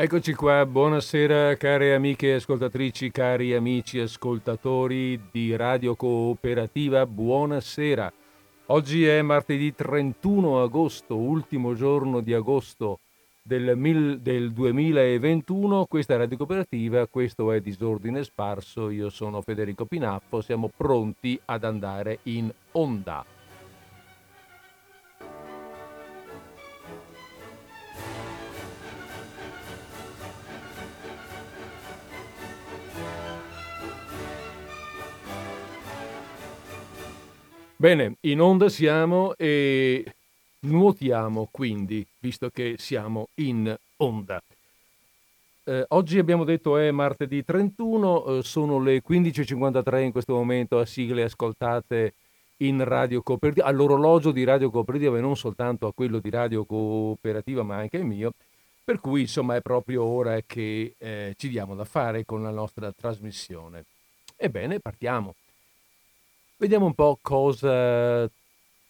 Eccoci qua, buonasera care amiche ascoltatrici, cari amici ascoltatori di Radio Cooperativa, buonasera. Oggi è martedì 31 agosto, ultimo giorno di agosto del, mil, del 2021, questa è Radio Cooperativa, questo è Disordine Sparso, io sono Federico Pinaffo, siamo pronti ad andare in onda. Bene, in onda siamo e nuotiamo quindi, visto che siamo in onda. Eh, oggi abbiamo detto è martedì 31, eh, sono le 15.53 in questo momento a sigle ascoltate in Radio Cooperativa, all'orologio di Radio Cooperativa e non soltanto a quello di Radio Cooperativa ma anche il mio, per cui insomma è proprio ora che eh, ci diamo da fare con la nostra trasmissione. Ebbene, partiamo. Vediamo un po' cosa,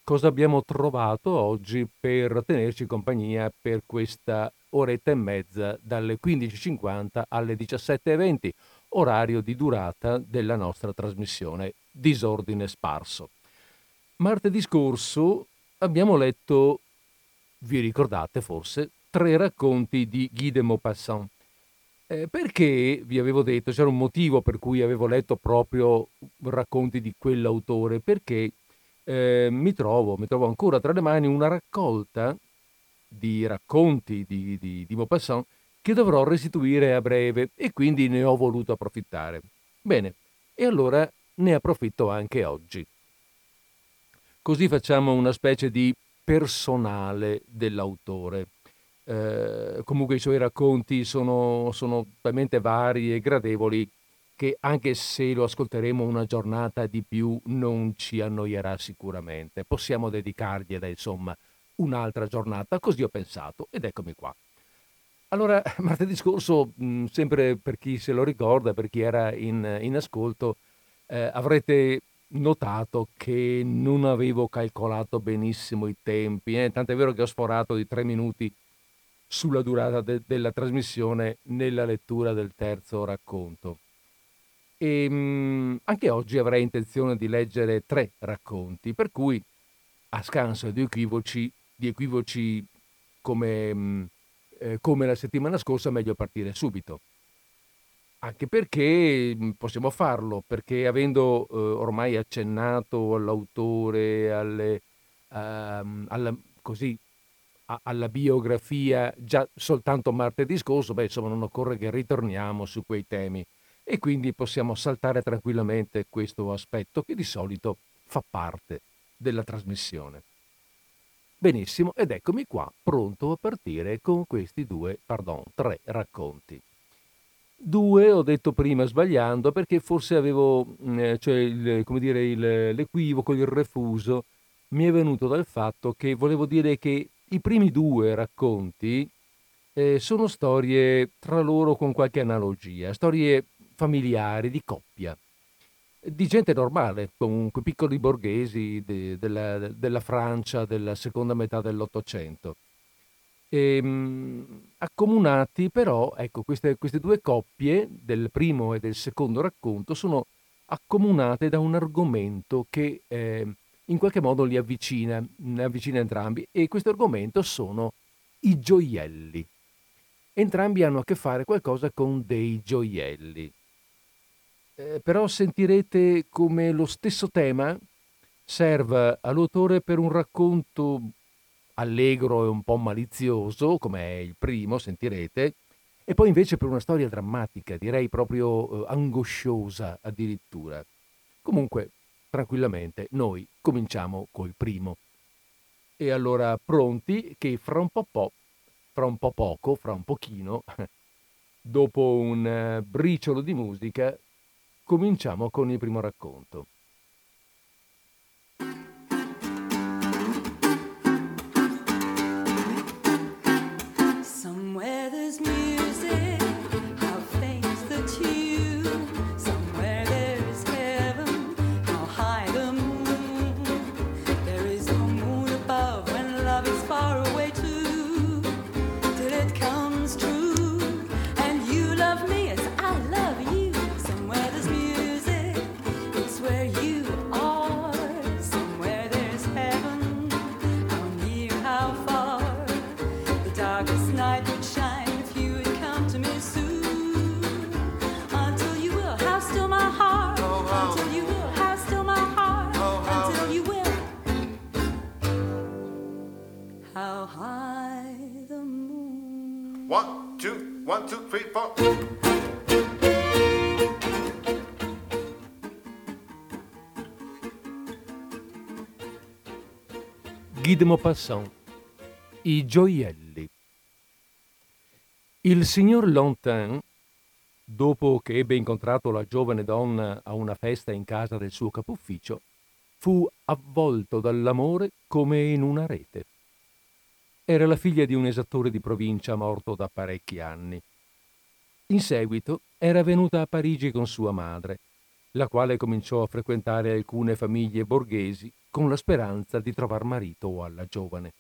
cosa abbiamo trovato oggi per tenerci compagnia per questa oretta e mezza dalle 15.50 alle 17.20, orario di durata della nostra trasmissione Disordine Sparso. Martedì scorso abbiamo letto, vi ricordate forse, tre racconti di Guy de Maupassant eh, perché vi avevo detto, c'era un motivo per cui avevo letto proprio racconti di quell'autore, perché eh, mi, trovo, mi trovo ancora tra le mani una raccolta di racconti di, di, di Maupassant che dovrò restituire a breve e quindi ne ho voluto approfittare. Bene, e allora ne approfitto anche oggi. Così facciamo una specie di personale dell'autore. Eh, comunque i suoi racconti sono, sono talmente vari e gradevoli che anche se lo ascolteremo una giornata di più non ci annoierà sicuramente. Possiamo dedicargliela insomma un'altra giornata, così ho pensato ed eccomi qua. Allora, martedì scorso, mh, sempre per chi se lo ricorda, per chi era in, in ascolto, eh, avrete notato che non avevo calcolato benissimo i tempi, eh? tant'è vero che ho sforato di tre minuti sulla durata de- della trasmissione nella lettura del terzo racconto. E ehm, mh, anche oggi avrei intenzione di leggere tre racconti, per cui a scanso di equivoci, di equivoci come, mh, mm, eh, come la settimana scorsa, meglio partire subito. Anche perché mm, possiamo farlo, perché avendo eh, ormai accennato all'autore, alle, uh, alla, così, alla biografia già soltanto martedì scorso, beh, insomma, non occorre che ritorniamo su quei temi e quindi possiamo saltare tranquillamente questo aspetto che di solito fa parte della trasmissione. Benissimo, ed eccomi qua, pronto a partire con questi due, pardon, tre racconti. Due ho detto prima sbagliando perché forse avevo, mm, eh, cioè il, come dire, il, l'equivoco, il refuso mi è venuto dal fatto che volevo dire che i primi due racconti eh, sono storie tra loro con qualche analogia, storie familiari, di coppia, di gente normale, comunque piccoli borghesi de, della, della, Francia della seconda metà dell'Ottocento. E, ehm, mh, accomunati però, ecco, queste, queste due coppie del primo e del secondo racconto sono accomunate da un argomento che eh, in qualche modo li avvicina, ne avvicina entrambi e questo argomento sono i gioielli. Entrambi hanno a che fare qualcosa con dei gioielli. Eh, però sentirete come lo stesso tema serva all'autore per un racconto allegro e un po' malizioso, come è il primo, sentirete, e poi invece per una storia drammatica, direi proprio eh, angosciosa addirittura. Comunque, tranquillamente, noi cominciamo col primo. E allora pronti che fra un po', po fra un po' poco, fra un pochino, dopo un eh, briciolo di musica, cominciamo con il primo racconto. Two, three, four. Guy Maupassant I gioielli Il signor Lontin, dopo che ebbe incontrato la giovane donna a una festa in casa del suo capufficio, fu avvolto dall'amore come in una rete. Era la figlia di un esattore di provincia morto da parecchi anni. In seguito era venuta a Parigi con sua madre, la quale cominciò a frequentare alcune famiglie borghesi con la speranza di trovar marito alla giovane.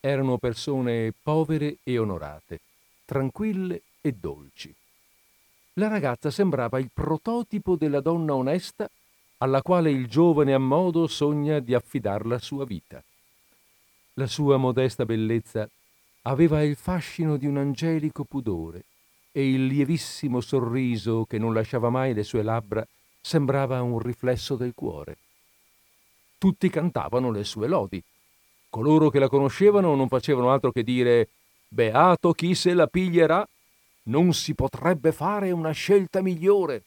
Erano persone povere e onorate, tranquille e dolci. La ragazza sembrava il prototipo della donna onesta alla quale il giovane a modo sogna di affidar la sua vita. La sua modesta bellezza aveva il fascino di un angelico pudore e il lievissimo sorriso che non lasciava mai le sue labbra sembrava un riflesso del cuore. Tutti cantavano le sue lodi. Coloro che la conoscevano non facevano altro che dire Beato chi se la piglierà, non si potrebbe fare una scelta migliore.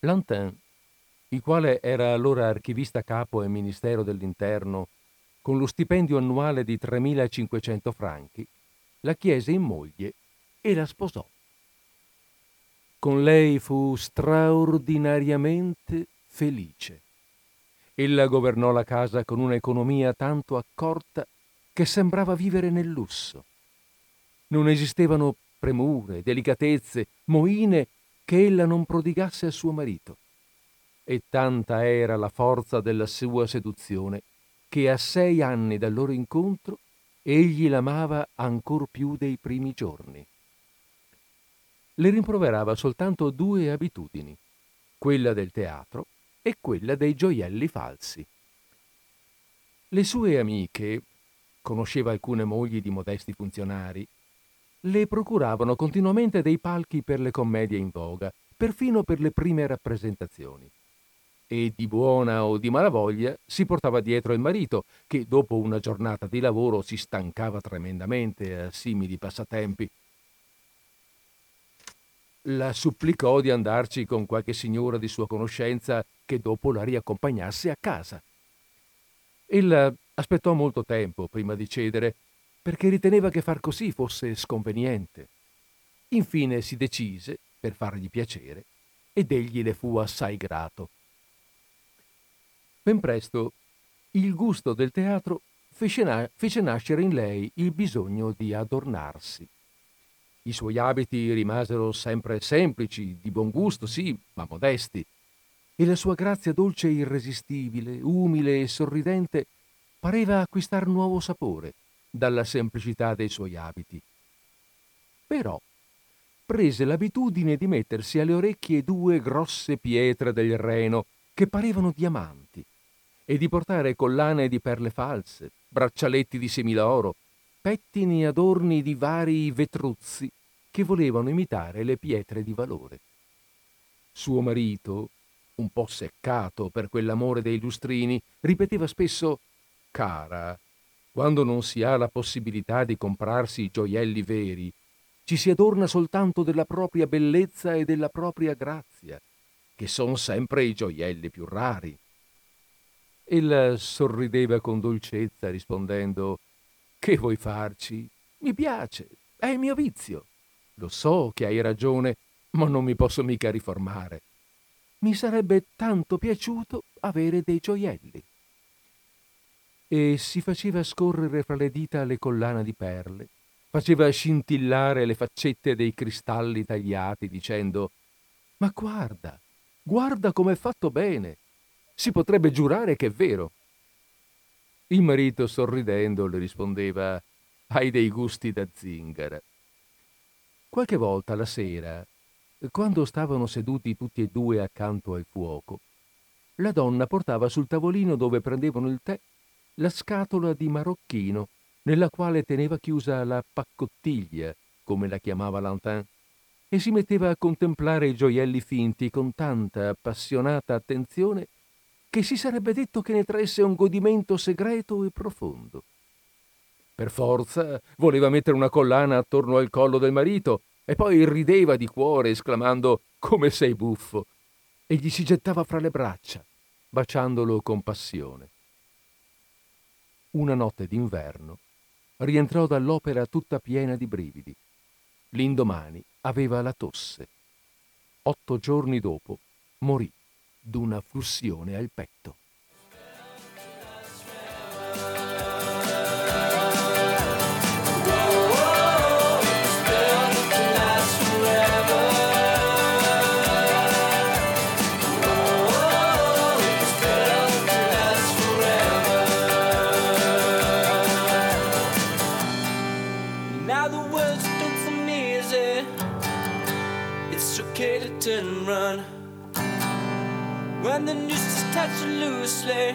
Lantin, il quale era allora archivista capo al Ministero dell'Interno con lo stipendio annuale di 3.500 franchi, la chiese in moglie e la sposò. Con lei fu straordinariamente felice. Ella governò la casa con un'economia tanto accorta che sembrava vivere nel lusso. Non esistevano premure, delicatezze, moine che ella non prodigasse a suo marito. E tanta era la forza della sua seduzione che a sei anni dal loro incontro egli l'amava ancor più dei primi giorni. Le rimproverava soltanto due abitudini, quella del teatro e quella dei gioielli falsi. Le sue amiche, conosceva alcune mogli di modesti funzionari, le procuravano continuamente dei palchi per le commedie in voga, perfino per le prime rappresentazioni e di buona o di malavoglia si portava dietro il marito, che dopo una giornata di lavoro si stancava tremendamente a simili passatempi. La supplicò di andarci con qualche signora di sua conoscenza che dopo la riaccompagnasse a casa. Ella aspettò molto tempo prima di cedere, perché riteneva che far così fosse sconveniente. Infine si decise, per fargli piacere, ed egli le fu assai grato. Ben presto il gusto del teatro fece, na- fece nascere in lei il bisogno di adornarsi. I suoi abiti rimasero sempre semplici, di buon gusto, sì, ma modesti, e la sua grazia dolce e irresistibile, umile e sorridente, pareva acquistar nuovo sapore dalla semplicità dei suoi abiti. Però prese l'abitudine di mettersi alle orecchie due grosse pietre del Reno che parevano diamanti e di portare collane di perle false, braccialetti di semiloro, pettini adorni di vari vetruzzi che volevano imitare le pietre di valore. Suo marito, un po' seccato per quell'amore dei lustrini, ripeteva spesso Cara, quando non si ha la possibilità di comprarsi gioielli veri, ci si adorna soltanto della propria bellezza e della propria grazia, che sono sempre i gioielli più rari. Ella sorrideva con dolcezza rispondendo Che vuoi farci? Mi piace, è il mio vizio. Lo so che hai ragione, ma non mi posso mica riformare. Mi sarebbe tanto piaciuto avere dei gioielli. E si faceva scorrere fra le dita le collane di perle, faceva scintillare le faccette dei cristalli tagliati, dicendo Ma guarda, guarda com'è fatto bene, si potrebbe giurare che è vero. Il marito, sorridendo, le rispondeva Hai dei gusti da zingara. Qualche volta la sera, quando stavano seduti tutti e due accanto al fuoco, la donna portava sul tavolino dove prendevano il tè la scatola di marocchino nella quale teneva chiusa la paccottiglia, come la chiamava Lantin, e si metteva a contemplare i gioielli finti con tanta appassionata attenzione che si sarebbe detto che ne tresse un godimento segreto e profondo. Per forza voleva mettere una collana attorno al collo del marito e poi rideva di cuore esclamando come sei buffo e gli si gettava fra le braccia, baciandolo con passione. Una notte d'inverno rientrò dall'opera tutta piena di brividi. L'indomani aveva la tosse. Otto giorni dopo morì d'una flussione al petto. When the noose is touched loosely.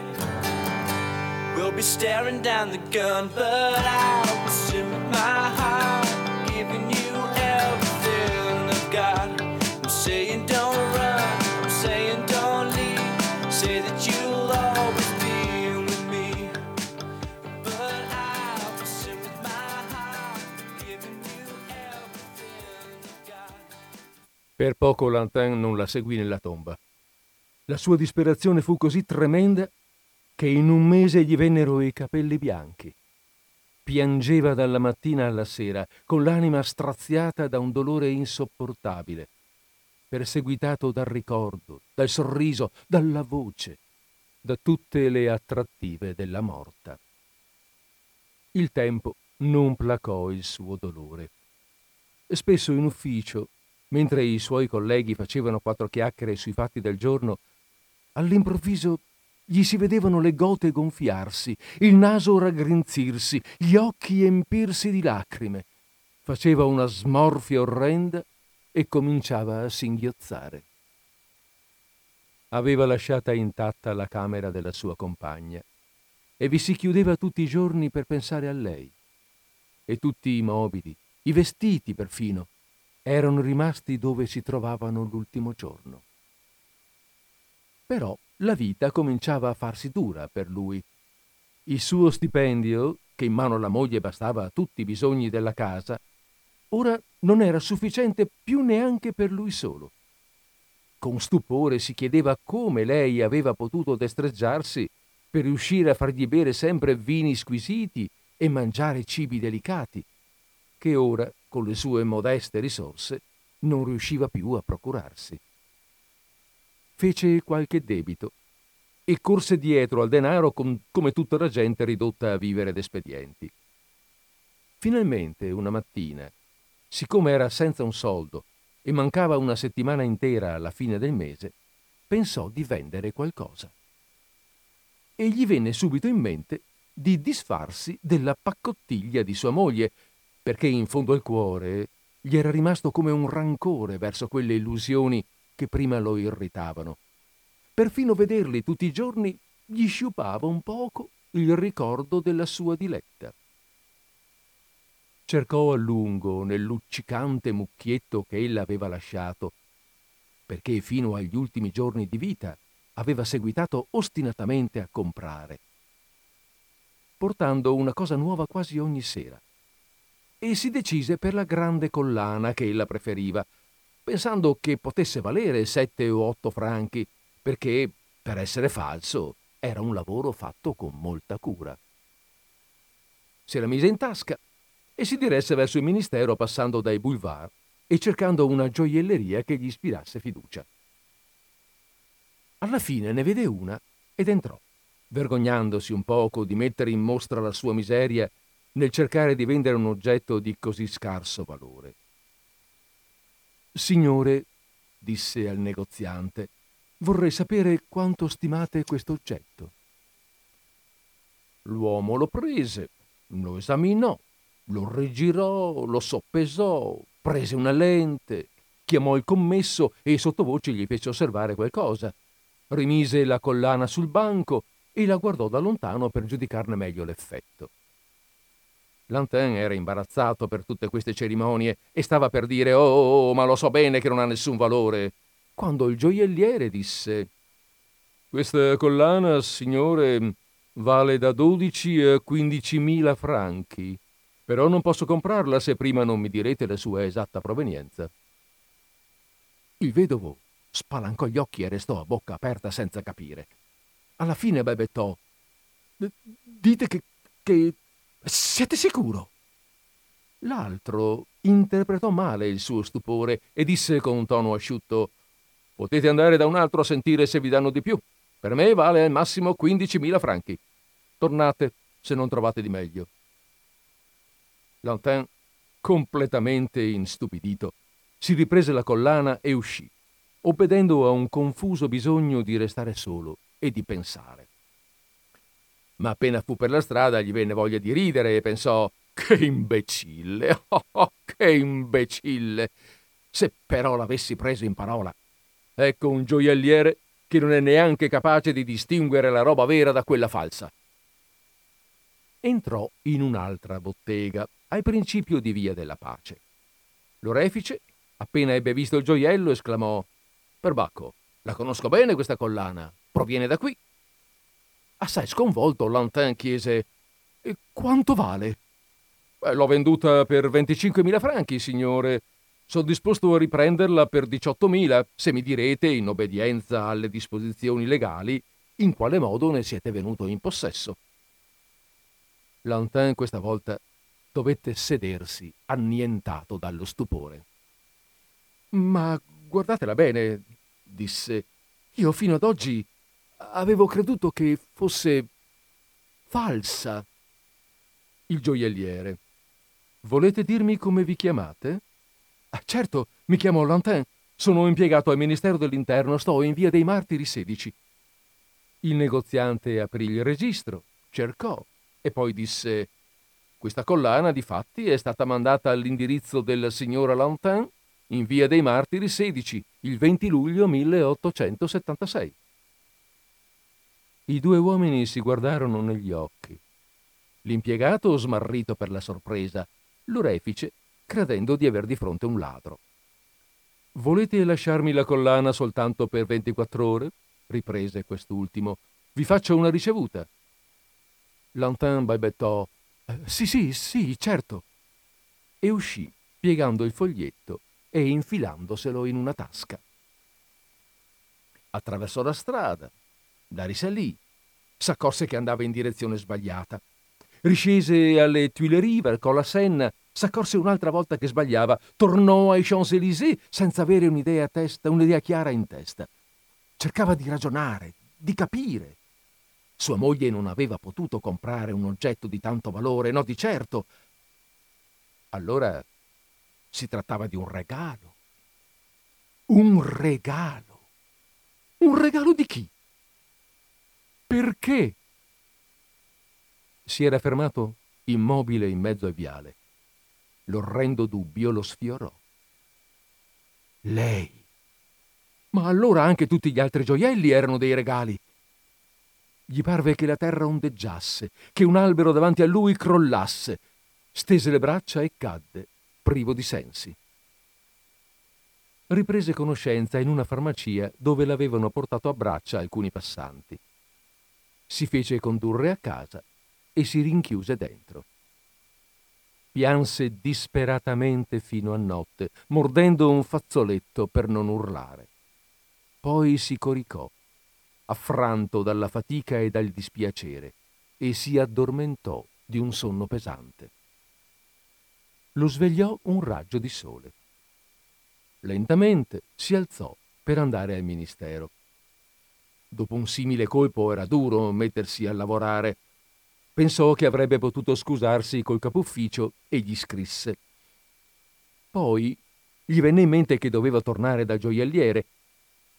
We'll be staring down the gun, but I'll be with my heart, giving you everything I've got. I'm saying don't run, I'm saying don't leave. Say that you'll always. Per poco Lantin non la seguì nella tomba. La sua disperazione fu così tremenda che in un mese gli vennero i capelli bianchi. Piangeva dalla mattina alla sera, con l'anima straziata da un dolore insopportabile, perseguitato dal ricordo, dal sorriso, dalla voce, da tutte le attrattive della morta. Il tempo non placò il suo dolore. Spesso in ufficio, mentre i suoi colleghi facevano quattro chiacchiere sui fatti del giorno, All'improvviso gli si vedevano le gote gonfiarsi, il naso raggrinzirsi, gli occhi empirsi di lacrime. Faceva una smorfia orrenda e cominciava a singhiozzare. Aveva lasciata intatta la camera della sua compagna e vi si chiudeva tutti i giorni per pensare a lei. E tutti i mobili, i vestiti perfino, erano rimasti dove si trovavano l'ultimo giorno. Però la vita cominciava a farsi dura per lui. Il suo stipendio, che in mano alla moglie bastava a tutti i bisogni della casa, ora non era sufficiente più neanche per lui solo. Con stupore si chiedeva come lei aveva potuto destreggiarsi per riuscire a fargli bere sempre vini squisiti e mangiare cibi delicati, che ora, con le sue modeste risorse, non riusciva più a procurarsi fece qualche debito e corse dietro al denaro con, come tutta la gente ridotta a vivere d'espedienti. Finalmente, una mattina, siccome era senza un soldo e mancava una settimana intera alla fine del mese, pensò di vendere qualcosa. E gli venne subito in mente di disfarsi della paccottiglia di sua moglie, perché in fondo al cuore gli era rimasto come un rancore verso quelle illusioni che prima lo irritavano. Perfino vederli tutti i giorni gli sciupava un poco il ricordo della sua diletta. Cercò a lungo nel luccicante mucchietto che ella aveva lasciato, perché fino agli ultimi giorni di vita aveva seguitato ostinatamente a comprare, portando una cosa nuova quasi ogni sera. E si decise per la grande collana che ella preferiva, pensando che potesse valere sette o otto franchi, perché, per essere falso, era un lavoro fatto con molta cura. Se la mise in tasca e si diresse verso il ministero passando dai boulevard e cercando una gioielleria che gli ispirasse fiducia. Alla fine ne vede una ed entrò, vergognandosi un poco di mettere in mostra la sua miseria nel cercare di vendere un oggetto di così scarso valore. Signore, disse al negoziante, vorrei sapere quanto stimate questo oggetto. L'uomo lo prese, lo esaminò, lo rigirò, lo soppesò, prese una lente, chiamò il commesso e sottovoce gli fece osservare qualcosa. Rimise la collana sul banco e la guardò da lontano per giudicarne meglio l'effetto. Lantin era imbarazzato per tutte queste cerimonie e stava per dire oh, oh, oh, ma lo so bene che non ha nessun valore, quando il gioielliere disse Questa collana, signore, vale da 12 a 15 mila franchi, però non posso comprarla se prima non mi direte la sua esatta provenienza. Il vedovo spalancò gli occhi e restò a bocca aperta senza capire. Alla fine balbettò: Dite che, che. Siete sicuro? L'altro interpretò male il suo stupore e disse con tono asciutto: Potete andare da un altro a sentire se vi danno di più. Per me vale al massimo 15.000 franchi. Tornate se non trovate di meglio. Lantin, completamente instupidito, si riprese la collana e uscì, obbedendo a un confuso bisogno di restare solo e di pensare. Ma appena fu per la strada gli venne voglia di ridere e pensò che imbecille, oh, oh, che imbecille. Se però l'avessi preso in parola. Ecco un gioielliere che non è neanche capace di distinguere la roba vera da quella falsa. Entrò in un'altra bottega, al principio di Via della Pace. L'orefice, appena ebbe visto il gioiello, esclamò Perbacco, la conosco bene questa collana, proviene da qui. Assai sconvolto, Lantin chiese Quanto vale? Beh, l'ho venduta per 25.000 franchi, signore. Sono disposto a riprenderla per 18.000 se mi direte, in obbedienza alle disposizioni legali, in quale modo ne siete venuto in possesso. Lantin questa volta dovette sedersi, annientato dallo stupore. Ma guardatela bene, disse. Io fino ad oggi avevo creduto che fosse falsa. Il gioielliere. Volete dirmi come vi chiamate? Ah, certo, mi chiamo Lantin. Sono impiegato al Ministero dell'Interno, sto in via dei Martiri 16. Il negoziante aprì il registro, cercò e poi disse: Questa collana, di fatti, è stata mandata all'indirizzo del signor Lantin in via dei Martiri 16, il 20 luglio 1876. I due uomini si guardarono negli occhi. L'impiegato smarrito per la sorpresa l'orefice credendo di aver di fronte un ladro. Volete lasciarmi la collana soltanto per 24 ore? riprese quest'ultimo. Vi faccio una ricevuta. Lantin balbettò eh, Sì, sì, sì, certo. E uscì, piegando il foglietto e infilandoselo in una tasca. Attraversò la strada, la risalì, s'accorse che andava in direzione sbagliata. Riscese alle Tuileries, varcò la Senna s'accorse un'altra volta che sbagliava, tornò ai Champs-Élysées senza avere un'idea a testa, un'idea chiara in testa. Cercava di ragionare, di capire. Sua moglie non aveva potuto comprare un oggetto di tanto valore, no di certo. Allora si trattava di un regalo. Un regalo. Un regalo di chi? Perché? Si era fermato immobile in mezzo al viale. L'orrendo dubbio lo sfiorò. Lei. Ma allora anche tutti gli altri gioielli erano dei regali. Gli parve che la terra ondeggiasse, che un albero davanti a lui crollasse. Stese le braccia e cadde, privo di sensi. Riprese conoscenza in una farmacia dove l'avevano portato a braccia alcuni passanti. Si fece condurre a casa e si rinchiuse dentro pianse disperatamente fino a notte, mordendo un fazzoletto per non urlare. Poi si coricò, affranto dalla fatica e dal dispiacere, e si addormentò di un sonno pesante. Lo svegliò un raggio di sole. Lentamente si alzò per andare al ministero. Dopo un simile colpo era duro mettersi a lavorare, Pensò che avrebbe potuto scusarsi col capufficio e gli scrisse. Poi gli venne in mente che doveva tornare dal gioielliere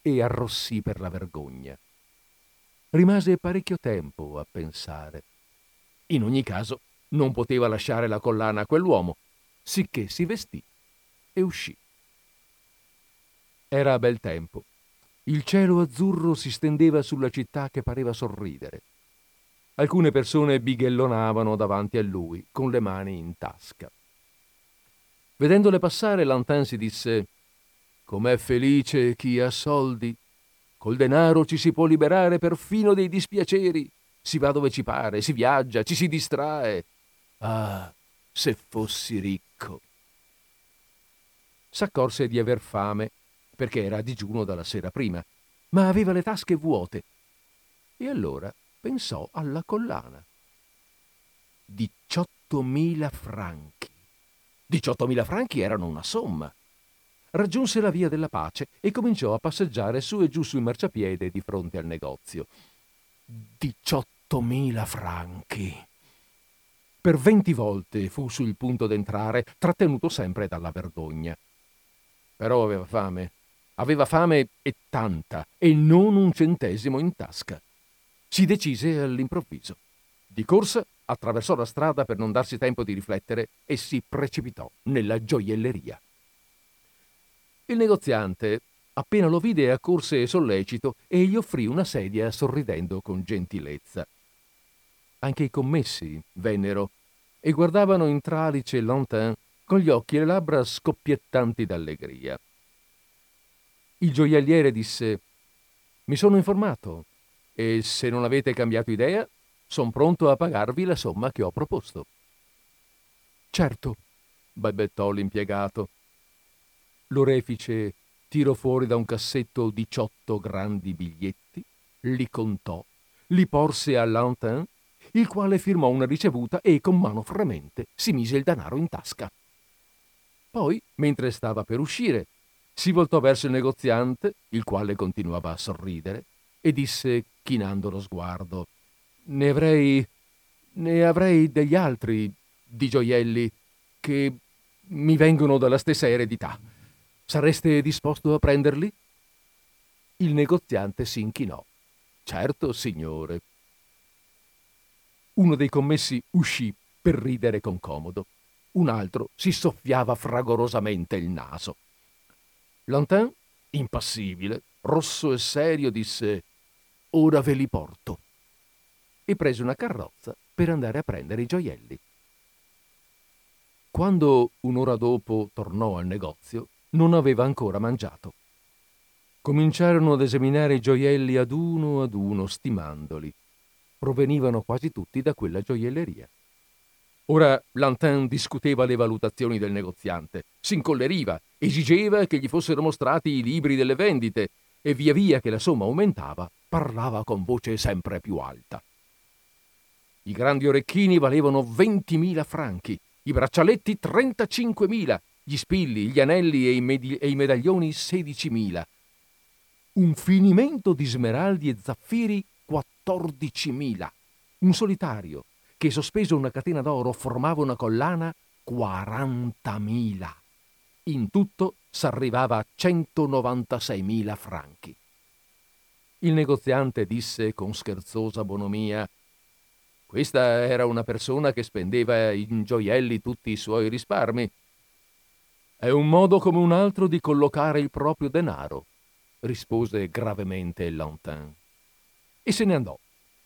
e arrossì per la vergogna. Rimase parecchio tempo a pensare. In ogni caso non poteva lasciare la collana a quell'uomo, sicché si vestì e uscì. Era bel tempo. Il cielo azzurro si stendeva sulla città che pareva sorridere. Alcune persone bighellonavano davanti a lui, con le mani in tasca. Vedendole passare, Lantin si disse: Com'è felice chi ha soldi! Col denaro ci si può liberare perfino dei dispiaceri. si va dove ci pare, si viaggia, ci si distrae. Ah, se fossi ricco. S'accorse di aver fame perché era a digiuno dalla sera prima, ma aveva le tasche vuote. E allora pensò alla collana. 18.000 franchi. 18.000 franchi erano una somma. Raggiunse la via della pace e cominciò a passeggiare su e giù sul marciapiede di fronte al negozio. 18.000 franchi. Per venti volte fu sul punto d'entrare, trattenuto sempre dalla vergogna. Però aveva fame. Aveva fame e tanta, e non un centesimo in tasca. Si decise all'improvviso. Di corsa attraversò la strada per non darsi tempo di riflettere e si precipitò nella gioielleria. Il negoziante appena lo vide accorse sollecito e gli offrì una sedia sorridendo con gentilezza. Anche i commessi vennero e guardavano in tralice Lantin con gli occhi e le labbra scoppiettanti d'allegria. Il gioielliere disse Mi sono informato e se non avete cambiato idea Son pronto a pagarvi la somma che ho proposto. Certo, balbettò l'impiegato. L'orefice tirò fuori da un cassetto 18 grandi biglietti, li contò, li porse a Lantin, il quale firmò una ricevuta e con mano fremente si mise il denaro in tasca. Poi, mentre stava per uscire, si voltò verso il negoziante, il quale continuava a sorridere, e disse, chinando lo sguardo, ne avrei. ne avrei degli altri di gioielli che mi vengono dalla stessa eredità. Sareste disposto a prenderli? Il negoziante si inchinò. Certo, signore. Uno dei commessi uscì per ridere con comodo. Un altro si soffiava fragorosamente il naso. Lantin, impassibile, rosso e serio, disse Ora ve li porto e prese una carrozza per andare a prendere i gioielli. Quando un'ora dopo tornò al negozio, non aveva ancora mangiato. Cominciarono ad esaminare i gioielli ad uno ad uno, stimandoli. Provenivano quasi tutti da quella gioielleria. Ora Lantin discuteva le valutazioni del negoziante, si incolleriva, esigeva che gli fossero mostrati i libri delle vendite e via via che la somma aumentava parlava con voce sempre più alta. I grandi orecchini valevano 20.000 franchi, i braccialetti 35.000, gli spilli, gli anelli e i, med- e i medaglioni 16.000. Un finimento di smeraldi e zaffiri 14.000. Un solitario che sospeso una catena d'oro formava una collana 40.000. In tutto s'arrivava a 196.000 franchi. Il negoziante disse con scherzosa bonomia questa era una persona che spendeva in gioielli tutti i suoi risparmi. È un modo come un altro di collocare il proprio denaro, rispose gravemente Lantin. E se ne andò,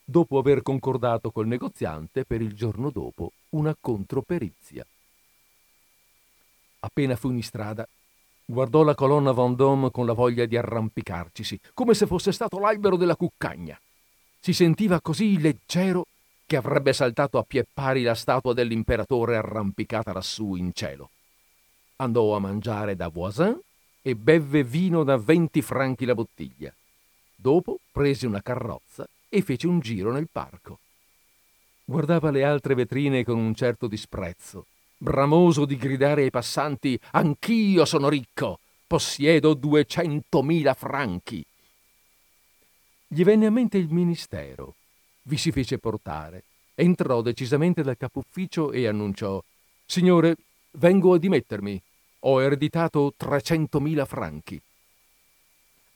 dopo aver concordato col negoziante per il giorno dopo una controperizia. Appena fu in strada, guardò la colonna Vendôme con la voglia di arrampicarcisi, come se fosse stato l'albero della cuccagna. Si sentiva così leggero che avrebbe saltato a pie pari la statua dell'imperatore arrampicata lassù in cielo. Andò a mangiare da Voisin e bevve vino da venti franchi la bottiglia. Dopo prese una carrozza e fece un giro nel parco. Guardava le altre vetrine con un certo disprezzo, bramoso di gridare ai passanti Anch'io sono ricco, possiedo duecentomila franchi. Gli venne a mente il ministero vi si fece portare, entrò decisamente dal capo ufficio e annunciò Signore, vengo a dimettermi. Ho ereditato 300.000 franchi.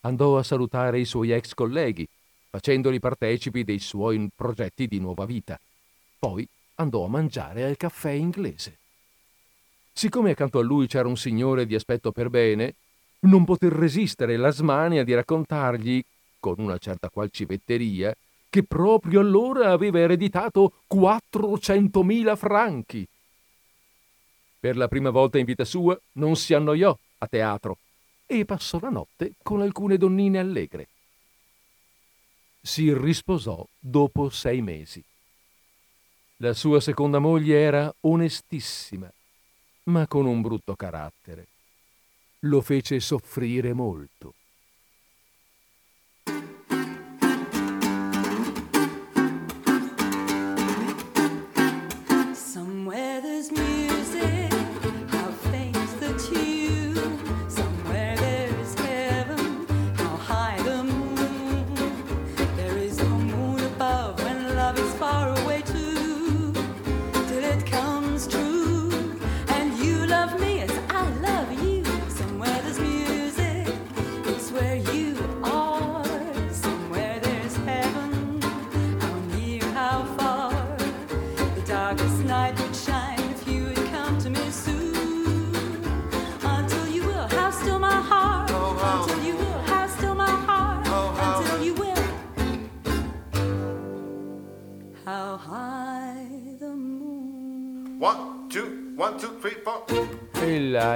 Andò a salutare i suoi ex colleghi, facendoli partecipi dei suoi progetti di nuova vita. Poi andò a mangiare al caffè inglese. Siccome accanto a lui c'era un signore di aspetto per bene, non poté resistere la smania di raccontargli, con una certa qual civetteria, che proprio allora aveva ereditato 400.000 franchi. Per la prima volta in vita sua non si annoiò a teatro e passò la notte con alcune donnine allegre. Si risposò dopo sei mesi. La sua seconda moglie era onestissima, ma con un brutto carattere. Lo fece soffrire molto.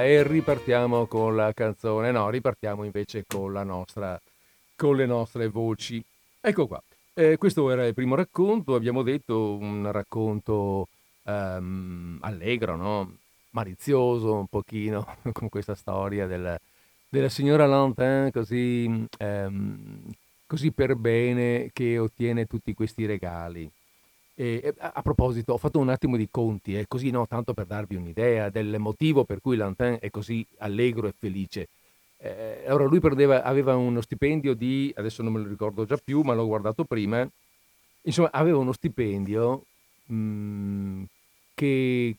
E ripartiamo con la canzone. No, ripartiamo invece con nostra, con le nostre voci. Ecco qua. Eh, questo era il primo racconto, abbiamo detto un racconto um, allegro, no? malizioso un pochino, con questa storia del, della signora Lantin così, um, così per bene che ottiene tutti questi regali. E, a, proposito, ho fatto un attimo di conti, eh, così no, tanto per darvi un'idea del motivo per cui Lantin è così allegro e felice. Eh, allora lui perdeva, aveva uno stipendio di, adesso non me lo ricordo già più, ma l'ho guardato prima, insomma aveva uno stipendio mh, mm, che,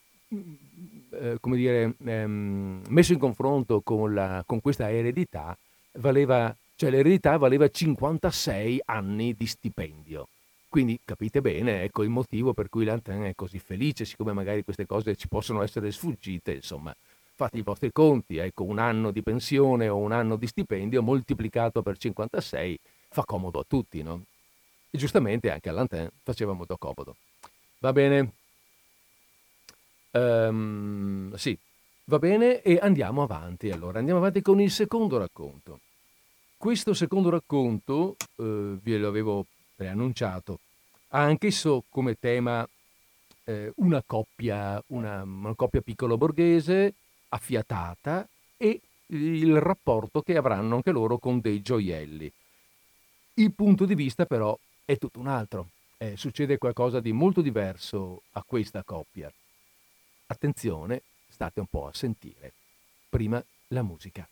eh, come dire, ehm, messo in confronto con, la, con questa eredità, valeva, cioè l'eredità valeva 56 anni di stipendio. Quindi capite bene, ecco il motivo per cui l'Anten è così felice, siccome magari queste cose ci possono essere sfuggite, insomma, fate i vostri conti, ecco un anno di pensione o un anno di stipendio moltiplicato per 56 fa comodo a tutti, no? E giustamente anche all'Anten faceva molto comodo. Va bene? Um, sì, va bene e andiamo avanti. Allora, andiamo avanti con il secondo racconto. Questo secondo racconto, eh, ve avevo preannunciato, ha anch'esso come tema eh, una, coppia, una, una coppia piccolo borghese affiatata e il rapporto che avranno anche loro con dei gioielli. Il punto di vista però è tutto un altro. Eh, succede qualcosa di molto diverso a questa coppia. Attenzione, state un po' a sentire. Prima la musica.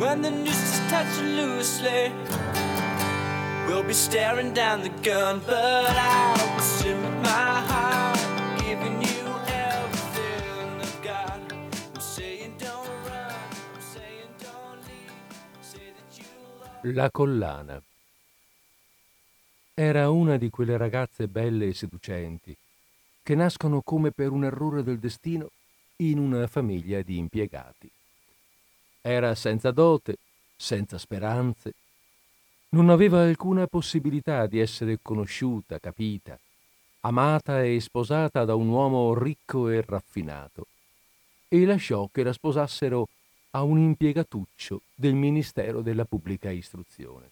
When the noose is touched loosely. We'll be staring down the gun, but I will with my heart, La collana. Era una di quelle ragazze belle e seducenti che nascono come per un errore del destino in una famiglia di impiegati. Era senza dote, senza speranze. Non aveva alcuna possibilità di essere conosciuta, capita, amata e sposata da un uomo ricco e raffinato, e lasciò che la sposassero a un impiegatuccio del Ministero della Pubblica Istruzione.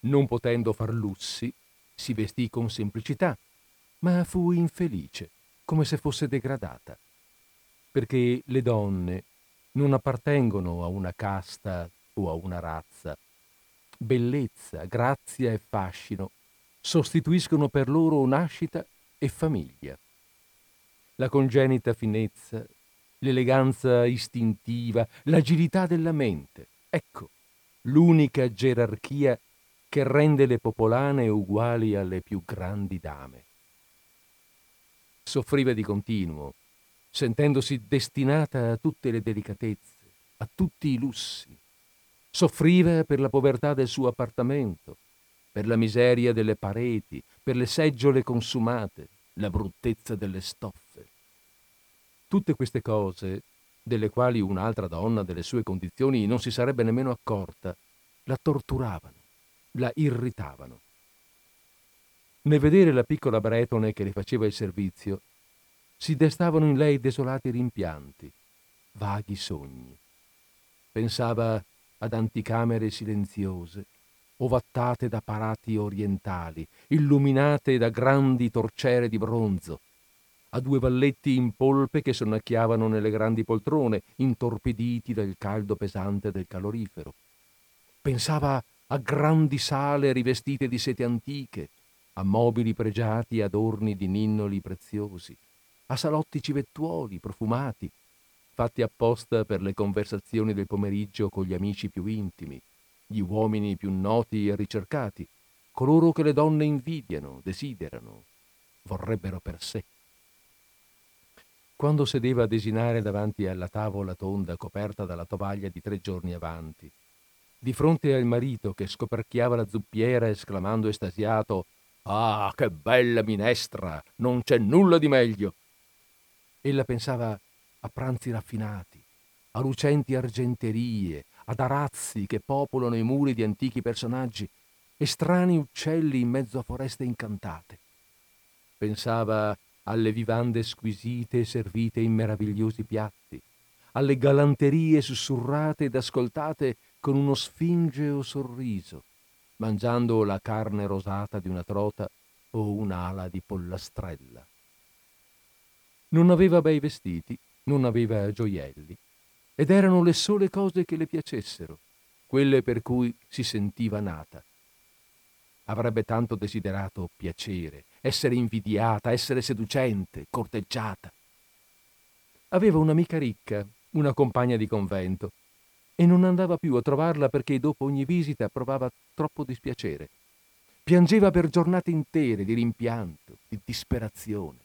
Non potendo far lussi, si vestì con semplicità, ma fu infelice, come se fosse degradata, perché le donne, non appartengono a una casta o a una razza. Bellezza, grazia e fascino sostituiscono per loro nascita e famiglia. La congenita finezza, l'eleganza istintiva, l'agilità della mente, ecco l'unica gerarchia che rende le popolane uguali alle più grandi dame. Soffriva di continuo sentendosi destinata a tutte le delicatezze, a tutti i lussi. Soffriva per la povertà del suo appartamento, per la miseria delle pareti, per le seggiole consumate, la bruttezza delle stoffe. Tutte queste cose, delle quali un'altra donna delle sue condizioni non si sarebbe nemmeno accorta, la torturavano, la irritavano. Nel vedere la piccola bretone che le faceva il servizio, si destavano in lei desolati rimpianti, vaghi sogni. Pensava ad anticamere silenziose, ovattate da parati orientali, illuminate da grandi torcere di bronzo, a due valletti in polpe che sonnacchiavano nelle grandi poltrone, intorpiditi dal caldo pesante del calorifero. Pensava a grandi sale rivestite di sete antiche, a mobili pregiati e adorni di ninnoli preziosi, a salotti civettuoli, profumati, fatti apposta per le conversazioni del pomeriggio con gli amici più intimi, gli uomini più noti e ricercati, coloro che le donne invidiano, desiderano, vorrebbero per sé. Quando sedeva a desinare davanti alla tavola tonda coperta dalla tovaglia di tre giorni avanti, di fronte al marito che scoperchiava la zuppiera esclamando estasiato Ah, che bella minestra! Non c'è nulla di meglio! Ella pensava a pranzi raffinati, a lucenti argenterie, ad arazzi che popolano i muri di antichi personaggi e strani uccelli in mezzo a foreste incantate. Pensava alle vivande squisite servite in meravigliosi piatti, alle galanterie sussurrate ed ascoltate con uno sfingeo sorriso, mangiando la carne rosata di una trota o un'ala di pollastrella. Non aveva bei vestiti, non aveva gioielli, ed erano le sole cose che le piacessero, quelle per cui si sentiva nata. Avrebbe tanto desiderato piacere, essere invidiata, essere seducente, corteggiata. Aveva un'amica ricca, una compagna di convento, e non andava più a trovarla perché dopo ogni visita provava troppo dispiacere. Piangeva per giornate intere di rimpianto, di disperazione,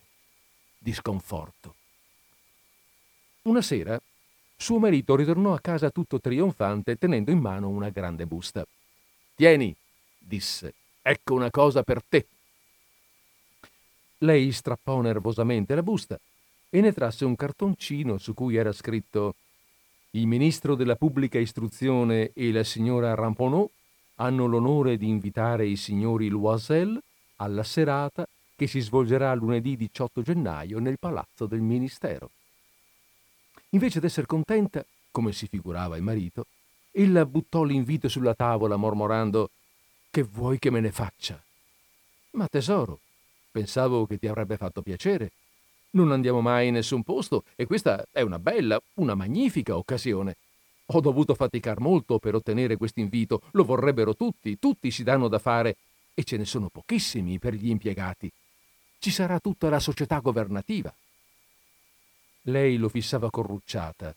di sconforto. Una sera suo marito ritornò a casa tutto trionfante tenendo in mano una grande busta. Tieni, disse, ecco una cosa per te. Lei strappò nervosamente la busta e ne trasse un cartoncino su cui era scritto il ministro della pubblica istruzione e la signora Ramponneau hanno l'onore di invitare i signori Loisel alla serata che si svolgerà lunedì 18 gennaio nel palazzo del ministero. Invece d'essere contenta, come si figurava il marito, ella buttò l'invito sulla tavola mormorando Che vuoi che me ne faccia? Ma tesoro, pensavo che ti avrebbe fatto piacere non andiamo mai in nessun posto e questa è una bella, una magnifica occasione. Ho dovuto faticar molto per ottenere questo invito, lo vorrebbero tutti, tutti si danno da fare e ce ne sono pochissimi per gli impiegati. Ci sarà tutta la società governativa. Lei lo fissava corrucciata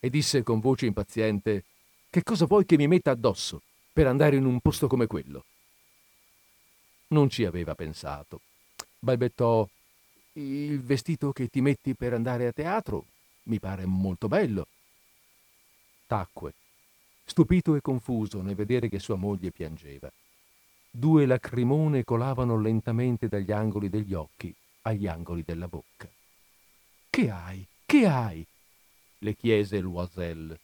e disse con voce impaziente Che cosa vuoi che mi metta addosso per andare in un posto come quello? Non ci aveva pensato. Balbettò il vestito che ti metti per andare a teatro mi pare molto bello. Tacque, stupito e confuso nel vedere che sua moglie piangeva. Due lacrimone colavano lentamente dagli angoli degli occhi agli angoli della bocca. Che hai? Che hai? le chiese Loisel.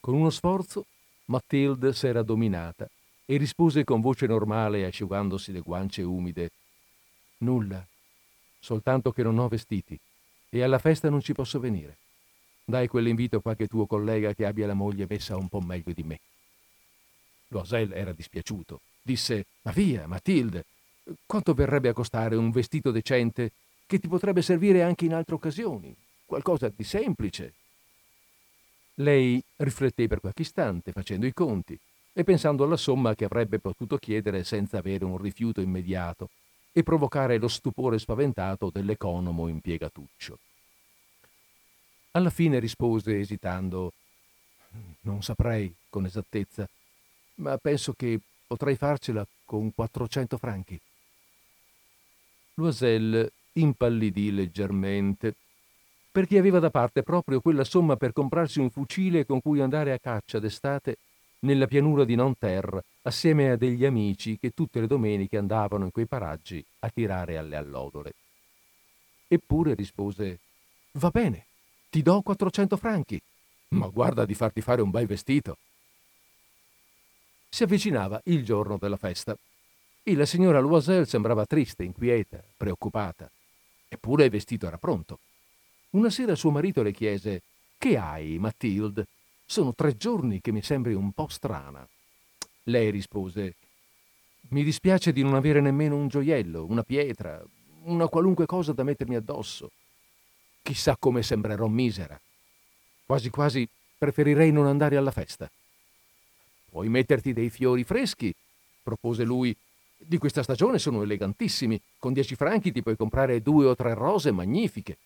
Con uno sforzo, Matilde s'era dominata e rispose con voce normale, asciugandosi le guance umide: Nulla soltanto che non ho vestiti e alla festa non ci posso venire. Dai quell'invito a qualche tuo collega che abbia la moglie messa un po' meglio di me. Loisel era dispiaciuto. Disse: Ma via, Matilde, quanto verrebbe a costare un vestito decente che ti potrebbe servire anche in altre occasioni? Qualcosa di semplice. Lei rifletté per qualche istante, facendo i conti e pensando alla somma che avrebbe potuto chiedere senza avere un rifiuto immediato e provocare lo stupore spaventato dell'economo impiegatuccio. Alla fine rispose esitando Non saprei con esattezza, ma penso che potrei farcela con 400 franchi. Loisel impallidì leggermente, perché aveva da parte proprio quella somma per comprarsi un fucile con cui andare a caccia d'estate nella pianura di Nanterre, assieme a degli amici che tutte le domeniche andavano in quei paraggi a tirare alle allodole. Eppure rispose: Va bene, ti do 400 franchi, ma guarda di farti fare un bel vestito. Si avvicinava il giorno della festa e la signora Loisel sembrava triste, inquieta, preoccupata. Eppure il vestito era pronto. Una sera suo marito le chiese: Che hai, Mathilde? Sono tre giorni che mi sembri un po' strana. Lei rispose: Mi dispiace di non avere nemmeno un gioiello, una pietra, una qualunque cosa da mettermi addosso. Chissà come sembrerò misera. Quasi quasi preferirei non andare alla festa. Puoi metterti dei fiori freschi, propose lui. Di questa stagione sono elegantissimi. Con dieci franchi ti puoi comprare due o tre rose magnifiche.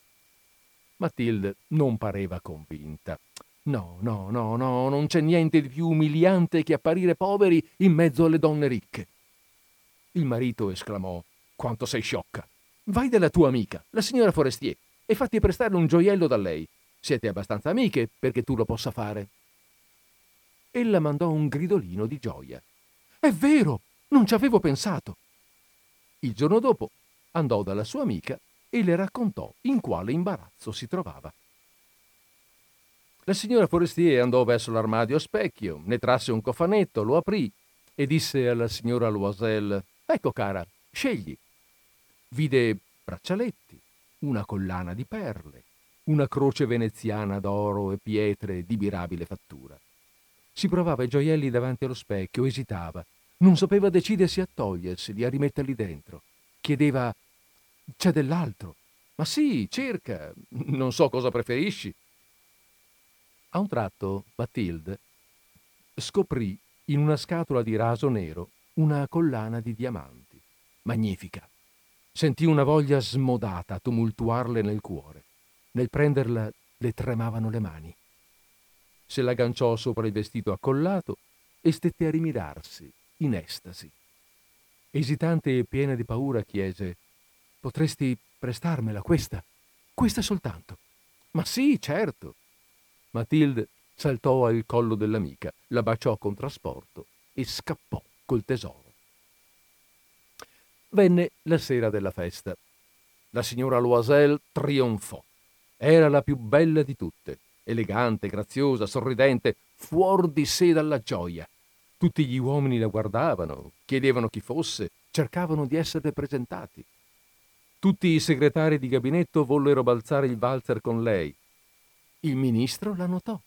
Matilde non pareva convinta. No, no, no, no, non c'è niente di più umiliante che apparire poveri in mezzo alle donne ricche. Il marito esclamò: Quanto sei sciocca! Vai dalla tua amica, la signora Forestier, e fatti prestare un gioiello da lei. Siete abbastanza amiche perché tu lo possa fare. Ella mandò un gridolino di gioia. È vero, non ci avevo pensato. Il giorno dopo andò dalla sua amica e le raccontò in quale imbarazzo si trovava. La signora Forestier andò verso l'armadio a specchio, ne trasse un cofanetto, lo aprì e disse alla signora Loisel: Ecco, cara, scegli. Vide braccialetti, una collana di perle, una croce veneziana d'oro e pietre di mirabile fattura. Si provava i gioielli davanti allo specchio, esitava, non sapeva decidersi a toglierseli, a rimetterli dentro. Chiedeva: C'è dell'altro? Ma sì, cerca. Non so cosa preferisci. A un tratto Matilde scoprì in una scatola di raso nero una collana di diamanti. Magnifica. Sentì una voglia smodata tumultuarle nel cuore. Nel prenderla le tremavano le mani. Se l'agganciò sopra il vestito accollato e stette a rimirarsi, in estasi. Esitante e piena di paura chiese: Potresti prestarmela questa? Questa soltanto. Ma sì, certo. Matilde saltò al collo dell'amica, la baciò con trasporto e scappò col tesoro. Venne la sera della festa. La signora Loisel trionfò. Era la più bella di tutte, elegante, graziosa, sorridente, fuor di sé dalla gioia. Tutti gli uomini la guardavano, chiedevano chi fosse, cercavano di essere presentati. Tutti i segretari di gabinetto vollero balzare il valzer con lei, il ministro la notò.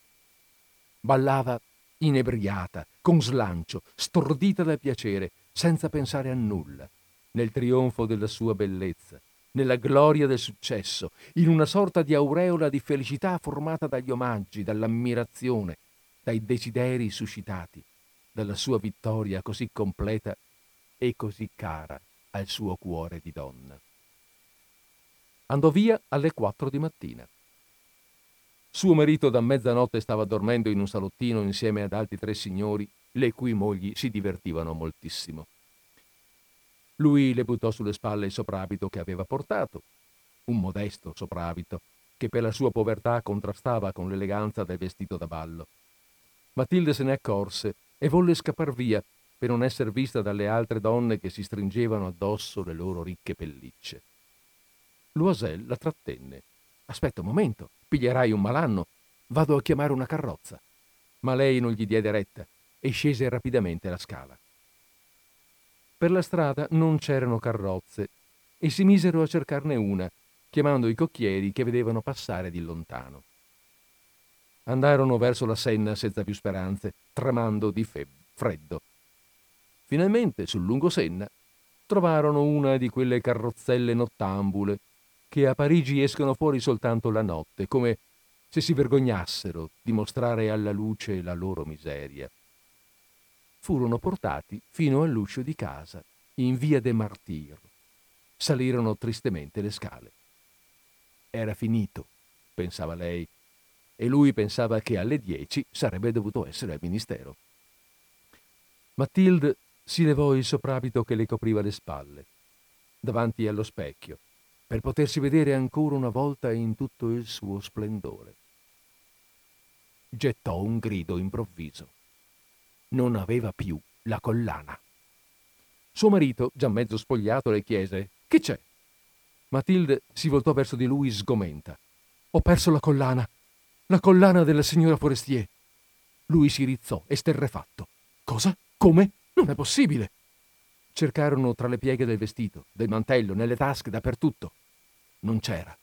Ballava inebriata, con slancio, stordita dal piacere, senza pensare a nulla, nel trionfo della sua bellezza, nella gloria del successo, in una sorta di aureola di felicità formata dagli omaggi, dall'ammirazione, dai desideri suscitati, dalla sua vittoria così completa e così cara al suo cuore di donna. Andò via alle quattro di mattina. Suo marito da mezzanotte stava dormendo in un salottino insieme ad altri tre signori, le cui mogli si divertivano moltissimo. Lui le buttò sulle spalle il soprabito che aveva portato, un modesto soprabito che per la sua povertà contrastava con l'eleganza del vestito da ballo. Matilde se ne accorse e volle scappar via per non essere vista dalle altre donne che si stringevano addosso le loro ricche pellicce. Loisel la trattenne. Aspetta un momento, piglierai un malanno, vado a chiamare una carrozza. Ma lei non gli diede retta e scese rapidamente la scala. Per la strada non c'erano carrozze e si misero a cercarne una, chiamando i cocchieri che vedevano passare di lontano. Andarono verso la Senna senza più speranze, tremando di feb- freddo. Finalmente, sul lungo Senna, trovarono una di quelle carrozzelle nottambule che a Parigi escono fuori soltanto la notte, come se si vergognassero di mostrare alla luce la loro miseria. Furono portati fino all'uscio di casa, in via de Martyr. Salirono tristemente le scale. Era finito, pensava lei, e lui pensava che alle dieci sarebbe dovuto essere al ministero. Matilde si levò il soprabito che le copriva le spalle, davanti allo specchio, per potersi vedere ancora una volta in tutto il suo splendore. Gettò un grido improvviso. Non aveva più la collana. Suo marito, già mezzo spogliato, le chiese: Che c'è? Matilde si voltò verso di lui sgomenta. Ho perso la collana. La collana della signora Forestier. Lui si rizzò, esterrefatto. Cosa? Come? Non è possibile. Cercarono tra le pieghe del vestito, del mantello, nelle tasche, dappertutto. Non c'era.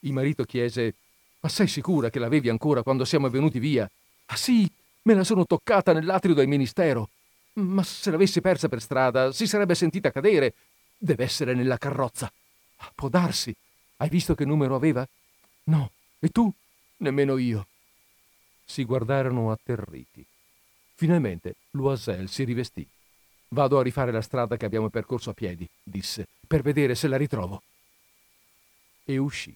Il marito chiese: Ma sei sicura che l'avevi ancora quando siamo venuti via? Ah sì, me la sono toccata nell'atrio del ministero. Ma se l'avessi persa per strada, si sarebbe sentita cadere. Deve essere nella carrozza. Può darsi. Hai visto che numero aveva? No. E tu? Nemmeno io. Si guardarono atterriti. Finalmente Loisel si rivestì. Vado a rifare la strada che abbiamo percorso a piedi, disse, per vedere se la ritrovo. E uscì.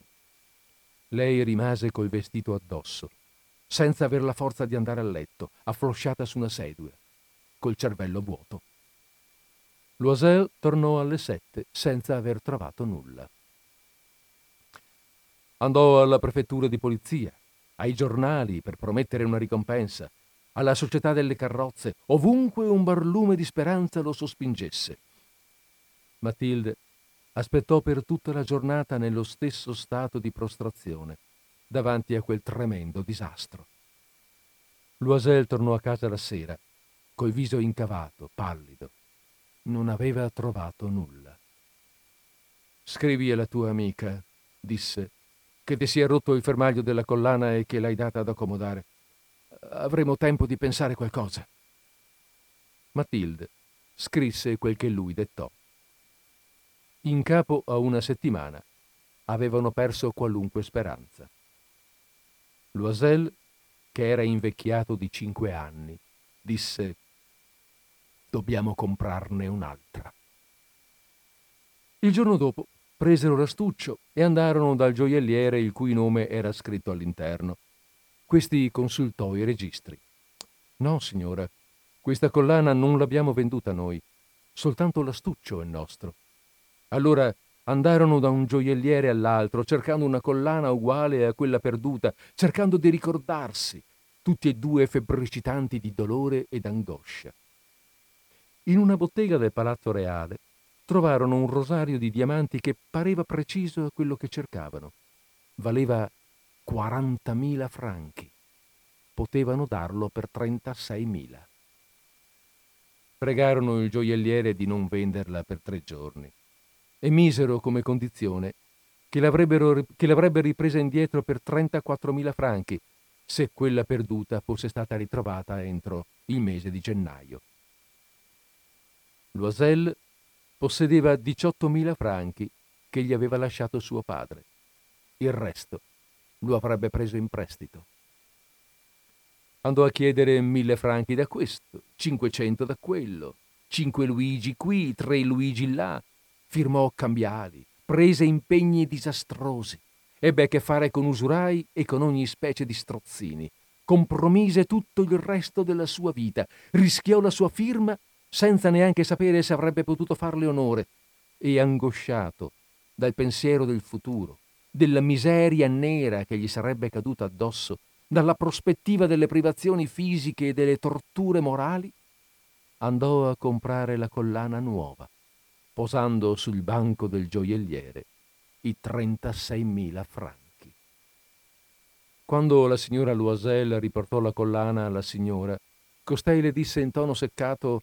Lei rimase col vestito addosso, senza aver la forza di andare a letto, afflosciata su una sedia, col cervello vuoto. Loisel tornò alle sette senza aver trovato nulla. Andò alla prefettura di polizia, ai giornali per promettere una ricompensa, alla società delle carrozze, ovunque un barlume di speranza lo sospingesse. Matilde aspettò per tutta la giornata nello stesso stato di prostrazione, davanti a quel tremendo disastro. Loisel tornò a casa la sera, col viso incavato, pallido. Non aveva trovato nulla. Scrivi alla tua amica, disse, che ti sia rotto il fermaglio della collana e che l'hai data ad accomodare avremo tempo di pensare qualcosa. Matilde scrisse quel che lui dettò. In capo a una settimana avevano perso qualunque speranza. Loisel, che era invecchiato di cinque anni, disse Dobbiamo comprarne un'altra. Il giorno dopo presero l'astuccio e andarono dal gioielliere il cui nome era scritto all'interno. Questi consultò i registri. No, signora, questa collana non l'abbiamo venduta noi, soltanto l'astuccio è nostro. Allora andarono da un gioielliere all'altro, cercando una collana uguale a quella perduta, cercando di ricordarsi, tutti e due febbricitanti di dolore ed angoscia. In una bottega del Palazzo Reale trovarono un rosario di diamanti che pareva preciso a quello che cercavano. Valeva 40.000 franchi. Potevano darlo per 36.000. Pregarono il gioielliere di non venderla per tre giorni e misero come condizione che, che l'avrebbe ripresa indietro per 34.000 franchi se quella perduta fosse stata ritrovata entro il mese di gennaio. Loisel possedeva 18.000 franchi che gli aveva lasciato suo padre. Il resto lo avrebbe preso in prestito. Andò a chiedere mille franchi da questo, cinquecento da quello, cinque Luigi qui, tre Luigi là, firmò cambiali, prese impegni disastrosi, ebbe a che fare con usurai e con ogni specie di strozzini, compromise tutto il resto della sua vita, rischiò la sua firma senza neanche sapere se avrebbe potuto farle onore, e angosciato dal pensiero del futuro, della miseria nera che gli sarebbe caduta addosso, dalla prospettiva delle privazioni fisiche e delle torture morali, andò a comprare la collana nuova, posando sul banco del gioielliere i 36.000 franchi. Quando la signora Loisel riportò la collana alla signora, costei le disse in tono seccato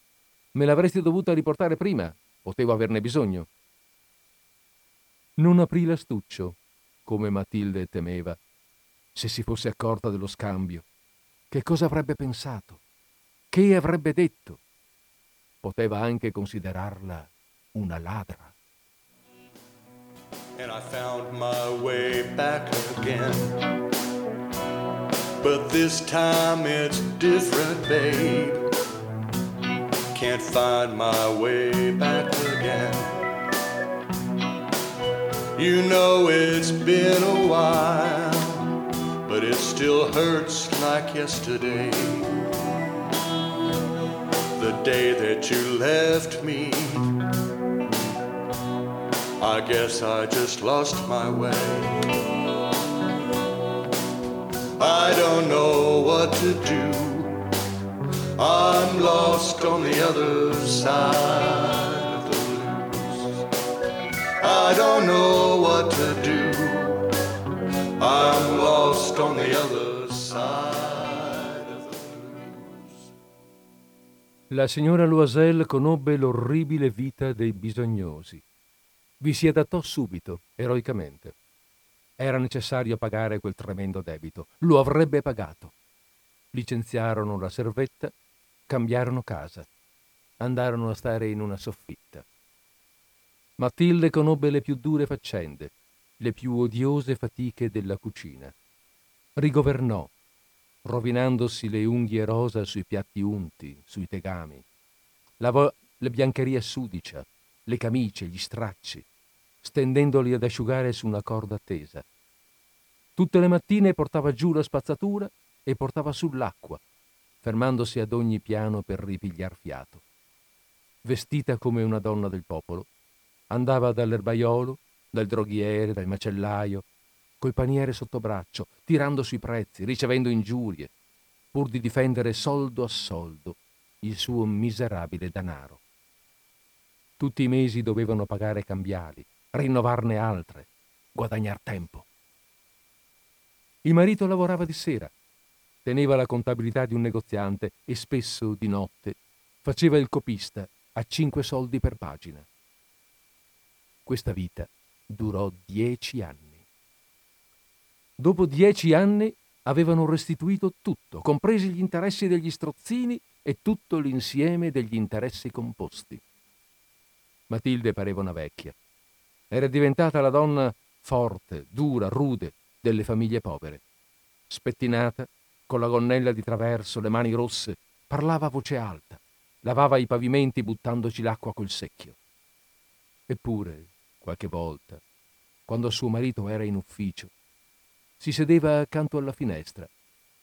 Me l'avresti dovuta riportare prima, potevo averne bisogno. Non aprì l'astuccio come Matilde temeva, se si fosse accorta dello scambio. Che cosa avrebbe pensato? Che avrebbe detto? Poteva anche considerarla una ladra. And I found my way back again. But this time it's different, babe. Can't find my way back again. You know it's been a while, but it still hurts like yesterday. The day that you left me, I guess I just lost my way. I don't know what to do. I'm lost on the other side of the blues. I don't know what to do. I'm lost on the other side of the blues. La signora Loisel conobbe l'orribile vita dei bisognosi. Vi si adattò subito, eroicamente. Era necessario pagare quel tremendo debito. Lo avrebbe pagato. Licenziarono la servetta, cambiarono casa. Andarono a stare in una soffitta. Matilde conobbe le più dure faccende, le più odiose fatiche della cucina. Rigovernò, rovinandosi le unghie rosa sui piatti unti, sui tegami. Lavò le biancherie sudicia, le camicie, gli stracci, stendendoli ad asciugare su una corda tesa. Tutte le mattine portava giù la spazzatura e portava sull'acqua, fermandosi ad ogni piano per ripigliar fiato. Vestita come una donna del popolo, andava dall'erbaiolo, dal droghiere, dal macellaio, col paniere sotto braccio, tirando sui prezzi, ricevendo ingiurie, pur di difendere soldo a soldo il suo miserabile danaro. Tutti i mesi dovevano pagare cambiali, rinnovarne altre, guadagnar tempo. Il marito lavorava di sera, teneva la contabilità di un negoziante e spesso di notte faceva il copista a cinque soldi per pagina. Questa vita durò dieci anni. Dopo dieci anni avevano restituito tutto, compresi gli interessi degli strozzini e tutto l'insieme degli interessi composti. Matilde pareva una vecchia. Era diventata la donna forte, dura, rude delle famiglie povere. Spettinata, con la gonnella di traverso, le mani rosse, parlava a voce alta, lavava i pavimenti buttandoci l'acqua col secchio. Eppure, qualche volta, quando suo marito era in ufficio, si sedeva accanto alla finestra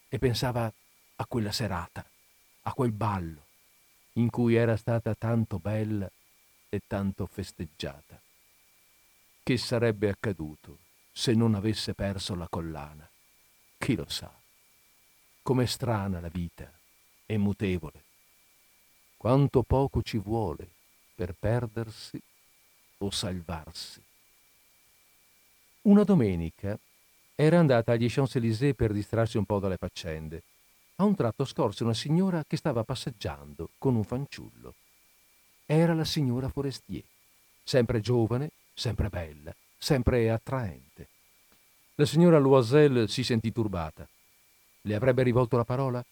e pensava a quella serata, a quel ballo, in cui era stata tanto bella e tanto festeggiata. Che sarebbe accaduto se non avesse perso la collana? Chi lo sa? Com'è strana la vita e mutevole. Quanto poco ci vuole per perdersi o salvarsi. Una domenica era andata agli Champs-Élysées per distrarsi un po' dalle faccende. A un tratto scorse una signora che stava passeggiando con un fanciullo. Era la signora Forestier, sempre giovane, sempre bella, sempre attraente. La signora Loisel si sentì turbata. Le avrebbe rivolto la parola?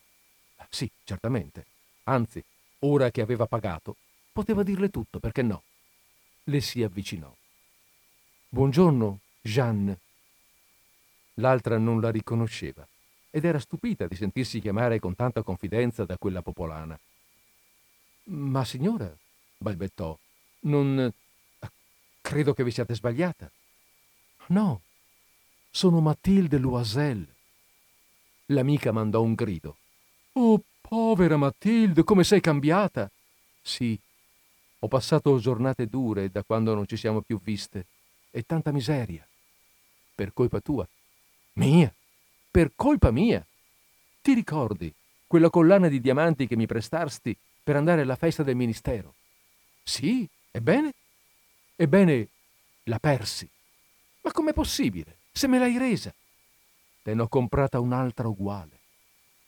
Sì, certamente. Anzi, ora che aveva pagato, poteva dirle tutto, perché no? Le si avvicinò. Buongiorno, Jeanne. L'altra non la riconosceva ed era stupita di sentirsi chiamare con tanta confidenza da quella popolana. Ma signora, balbettò. Non. Credo che vi siate sbagliata. No, sono Matilde Loisel. L'amica mandò un grido. Oh, povera Matilde, come sei cambiata! Sì, ho passato giornate dure da quando non ci siamo più viste e tanta miseria. Per colpa tua. Mia? Per colpa mia? Ti ricordi quella collana di diamanti che mi prestarsti per andare alla festa del ministero? Sì, ebbene? Ebbene, la persi. Ma com'è possibile? Se me l'hai resa. Te ne ho comprata un'altra uguale.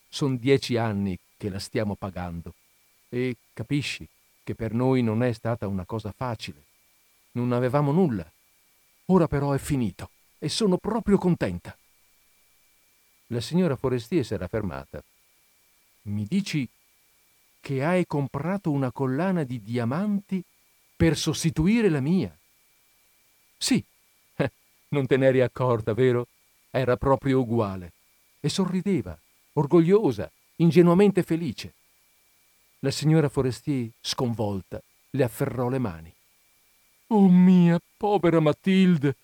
Sono dieci anni che la stiamo pagando e capisci che per noi non è stata una cosa facile. Non avevamo nulla. Ora però è finito e sono proprio contenta. La signora Forestier s'era fermata. Mi dici che hai comprato una collana di diamanti per sostituire la mia. Sì, eh, non te n'eri accorta, vero? Era proprio uguale. E sorrideva, orgogliosa, ingenuamente felice. La signora Forestier, sconvolta, le afferrò le mani. Oh mia povera Matilde,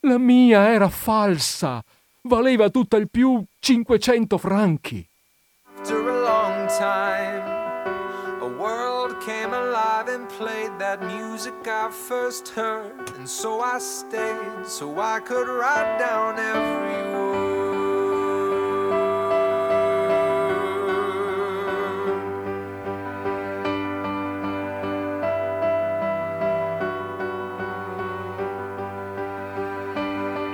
la mia era falsa, valeva tutta il più 500 franchi. After a long time, played that music I first heard, and so I stayed so I could write down every word.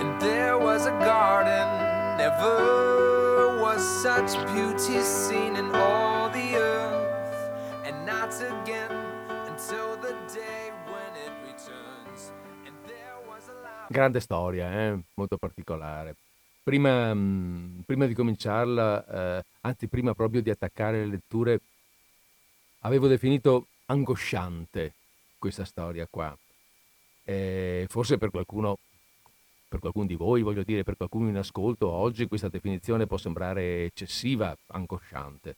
And there was a garden, Never was such beauty seen in all the earth, and not again. Grande storia, eh? molto particolare. Prima, mh, prima di cominciarla, eh, anzi prima proprio di attaccare le letture, avevo definito angosciante questa storia qua. Eh, forse per qualcuno, per qualcuno di voi, voglio dire, per qualcuno in ascolto, oggi questa definizione può sembrare eccessiva, angosciante.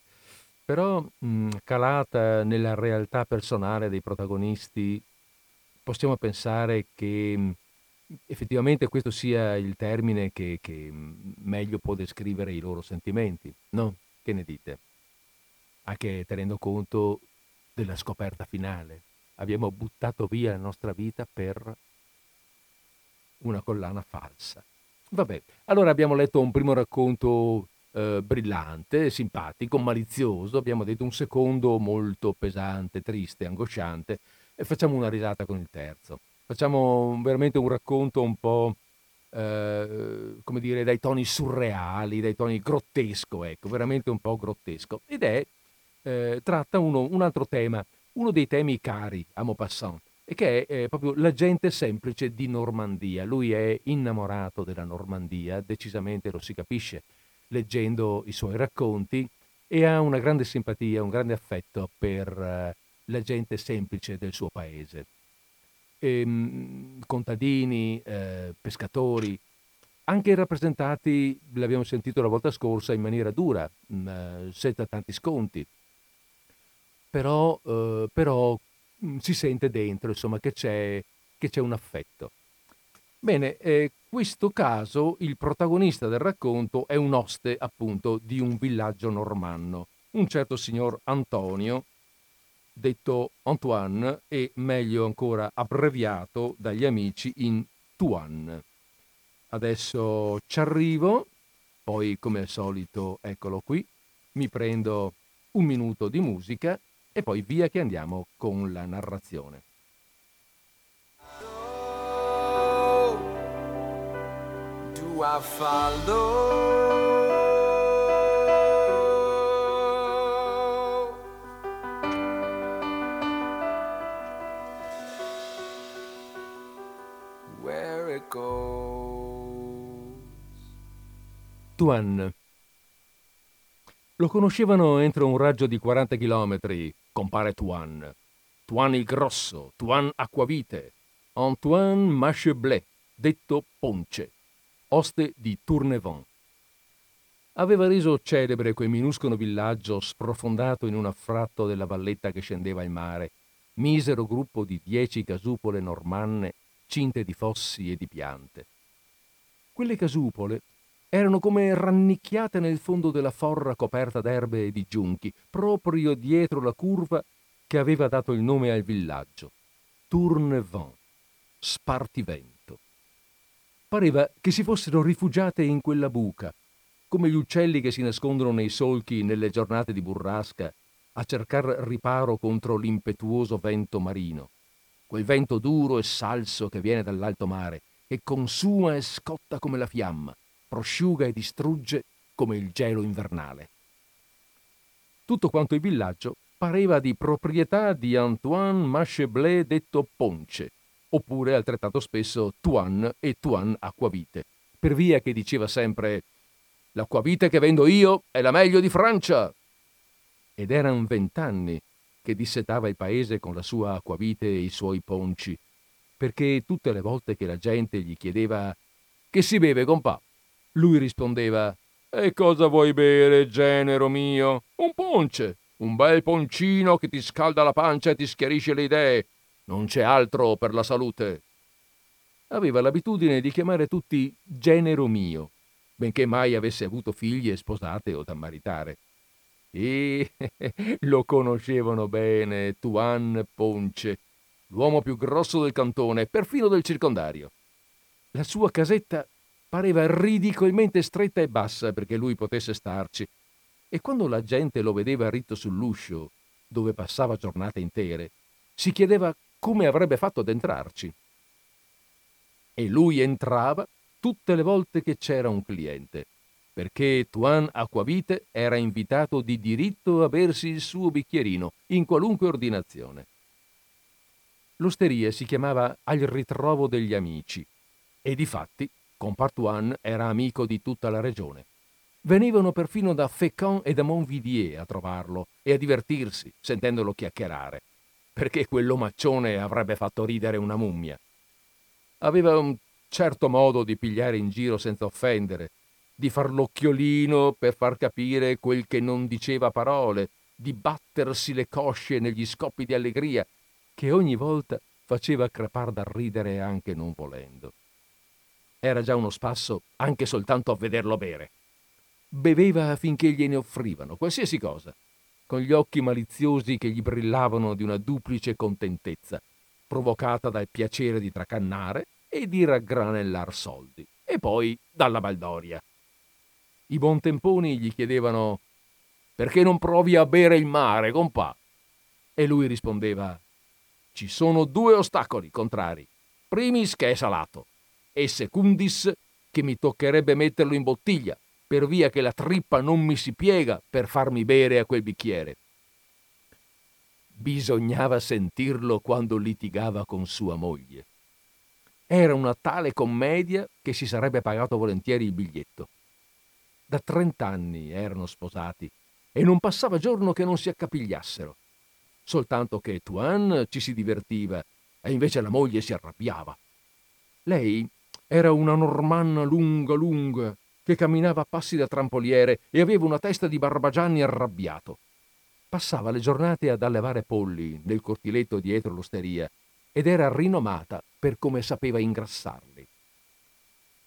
Però mh, calata nella realtà personale dei protagonisti, possiamo pensare che mh, effettivamente questo sia il termine che, che meglio può descrivere i loro sentimenti, no? Che ne dite? Anche tenendo conto della scoperta finale. Abbiamo buttato via la nostra vita per una collana falsa. Vabbè, allora abbiamo letto un primo racconto eh, brillante, simpatico, malizioso, abbiamo detto un secondo molto pesante, triste, angosciante e facciamo una risata con il terzo. Facciamo veramente un racconto un po', eh, come dire, dai toni surreali, dai toni grottesco, ecco, veramente un po' grottesco. Ed è, eh, tratta uno, un altro tema, uno dei temi cari a Maupassant, e che è eh, proprio la gente semplice di Normandia. Lui è innamorato della Normandia, decisamente lo si capisce leggendo i suoi racconti, e ha una grande simpatia, un grande affetto per eh, la gente semplice del suo paese. E, mh, contadini, eh, pescatori, anche rappresentati, l'abbiamo sentito la volta scorsa, in maniera dura, mh, eh, senza tanti sconti, però, eh, però mh, si sente dentro insomma, che, c'è, che c'è un affetto. Bene, eh, questo caso il protagonista del racconto è un oste appunto di un villaggio normanno, un certo signor Antonio, detto Antoine e meglio ancora abbreviato dagli amici in Tuan. Adesso ci arrivo, poi come al solito eccolo qui, mi prendo un minuto di musica e poi via che andiamo con la narrazione. Do I follow? Where it goes. Tuan. Lo conoscevano entro un raggio di 40 chilometri, compare Tuan. Tuan il Grosso, Tuan Acquavite, Antoine Macheblé, detto Ponce, oste di Tournevent. Aveva reso celebre quel minuscolo villaggio sprofondato in un affratto della valletta che scendeva al mare, misero gruppo di dieci casupole normanne cinte di fossi e di piante. Quelle casupole erano come rannicchiate nel fondo della forra coperta d'erbe e di giunchi, proprio dietro la curva che aveva dato il nome al villaggio. Tournevent, spartivento. Pareva che si fossero rifugiate in quella buca, come gli uccelli che si nascondono nei solchi nelle giornate di burrasca a cercar riparo contro l'impetuoso vento marino, quel vento duro e salso che viene dall'alto mare e consuma e scotta come la fiamma, prosciuga e distrugge come il gelo invernale. Tutto quanto il villaggio pareva di proprietà di Antoine Macheblé detto Ponce, oppure altrettanto spesso Tuan e Tuan Acquavite, per via che diceva sempre «L'acquavite che vendo io è la meglio di Francia!» Ed eran vent'anni che dissetava il paese con la sua acquavite e i suoi ponci, perché tutte le volte che la gente gli chiedeva «Che si beve, compà?» Lui rispondeva E cosa vuoi bere, genero mio? Un ponce, un bel poncino che ti scalda la pancia e ti schiarisce le idee. Non c'è altro per la salute. Aveva l'abitudine di chiamare tutti genero mio, benché mai avesse avuto figlie sposate o da maritare. E lo conoscevano bene, Tuan Ponce, l'uomo più grosso del cantone, perfino del circondario. La sua casetta pareva ridicolmente stretta e bassa perché lui potesse starci, e quando la gente lo vedeva ritto sull'uscio, dove passava giornate intere, si chiedeva come avrebbe fatto ad entrarci. E lui entrava tutte le volte che c'era un cliente. perché Tuan Acquavite era invitato di diritto a bersi il suo bicchierino in qualunque ordinazione. L'osteria si chiamava Al ritrovo degli amici e difatti compar Tuan era amico di tutta la regione. Venivano perfino da Fécamp e da Montvidier a trovarlo e a divertirsi sentendolo chiacchierare, perché quell'omaccione avrebbe fatto ridere una mummia. Aveva un certo modo di pigliare in giro senza offendere, di far l'occhiolino per far capire quel che non diceva parole, di battersi le cosce negli scoppi di allegria, che ogni volta faceva crepar da ridere anche non volendo. Era già uno spasso anche soltanto a vederlo bere. Beveva finché gliene offrivano, qualsiasi cosa, con gli occhi maliziosi che gli brillavano di una duplice contentezza, provocata dal piacere di tracannare e di raggranellar soldi, e poi dalla baldoria. I buontemponi gli chiedevano perché non provi a bere il mare, compà? E lui rispondeva ci sono due ostacoli contrari. Primis che è salato e secundis che mi toccherebbe metterlo in bottiglia per via che la trippa non mi si piega per farmi bere a quel bicchiere. Bisognava sentirlo quando litigava con sua moglie. Era una tale commedia che si sarebbe pagato volentieri il biglietto. Da trent'anni erano sposati e non passava giorno che non si accapigliassero soltanto che Tuan ci si divertiva e invece la moglie si arrabbiava. Lei era una normanna lunga lunga che camminava a passi da trampoliere e aveva una testa di barbagianni arrabbiato. Passava le giornate ad allevare polli nel cortiletto dietro l'osteria ed era rinomata per come sapeva ingrassarli.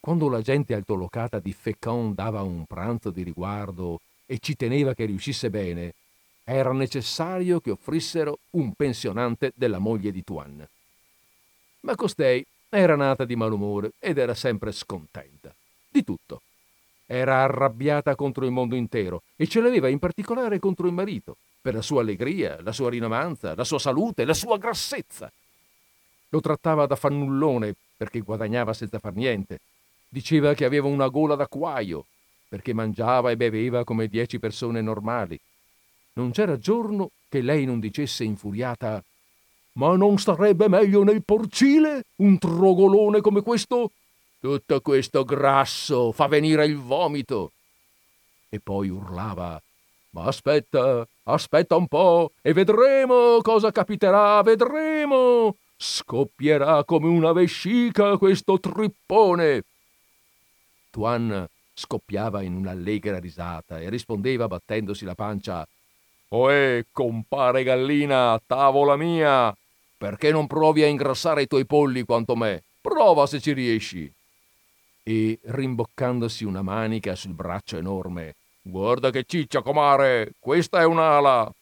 Quando la gente altolocata di Fécamp dava un pranzo di riguardo e ci teneva che riuscisse bene, era necessario che offrissero un pensionante della moglie di Tuan. Ma costei era nata di malumore ed era sempre scontenta. Di tutto. Era arrabbiata contro il mondo intero e ce l'aveva in particolare contro il marito, per la sua allegria, la sua rinomanza, la sua salute, la sua grassezza. Lo trattava da fannullone perché guadagnava senza far niente. Diceva che aveva una gola d'acquaio perché mangiava e beveva come dieci persone normali non c'era giorno che lei non dicesse infuriata Ma non starebbe meglio nel porcile un trogolone come questo? Tutto questo grasso fa venire il vomito. E poi urlava Ma aspetta, aspetta un po' e vedremo cosa capiterà, vedremo. Scoppierà come una vescica questo trippone. Tuan scoppiava in un'allegra risata e rispondeva battendosi la pancia Oè, compare gallina, tavola mia, perché non provi a ingrassare i tuoi polli quanto me? Prova se ci riesci. E rimboccandosi una manica sul braccio enorme, guarda che ciccia, comare, questa è un'ala.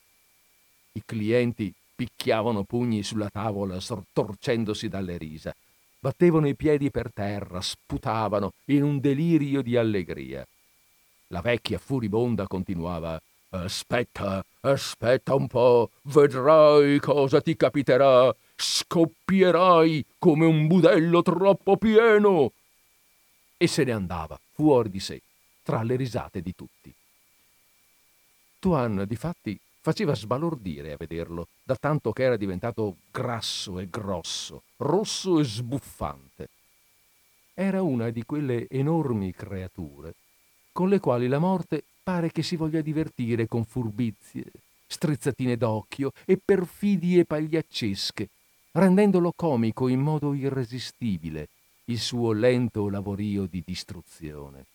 I clienti picchiavano pugni sulla tavola, storcendosi dalle risa. Battevano i piedi per terra, sputavano in un delirio di allegria. La vecchia furibonda continuava Aspetta, aspetta un po', vedrai cosa ti capiterà. Scoppierai come un budello troppo pieno. E se ne andava, fuori di sé, tra le risate di tutti. Tuan, difatti, faceva sbalordire a vederlo, da tanto che era diventato grasso e grosso, rosso e sbuffante. Era una di quelle enormi creature con le quali la morte pare che si voglia divertire con furbizie, strizzatine d'occhio e perfidie pagliaccesche, rendendolo comico in modo irresistibile il suo lento lavorio di distruzione.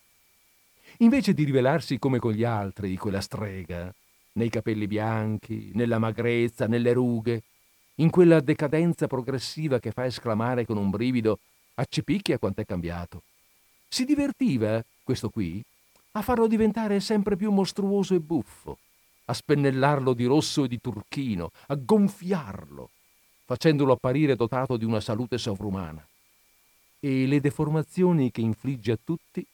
Invece di rivelarsi come con gli altri, quella strega, nei capelli bianchi, nella magrezza, nelle rughe, in quella decadenza progressiva che fa esclamare con un brivido Accipicchia quant'è cambiato. Si divertiva, questo qui, a farlo diventare sempre più mostruoso e buffo, a spennellarlo di rosso e di turchino, a gonfiarlo, facendolo apparire dotato di una salute sovrumana e le deformazioni che infligge a tutti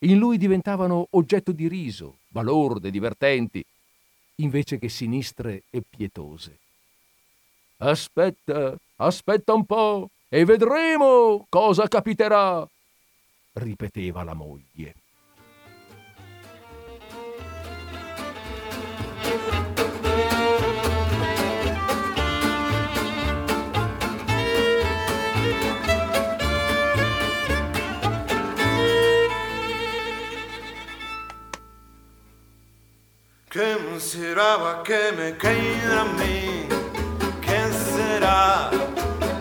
in lui diventavano oggetto di riso, balorde, divertenti, invece che sinistre e pietose. Aspetta, aspetta un po' e vedremo cosa capiterà, ripeteva la moglie. Será que me caerá a mí? ¿Quién será?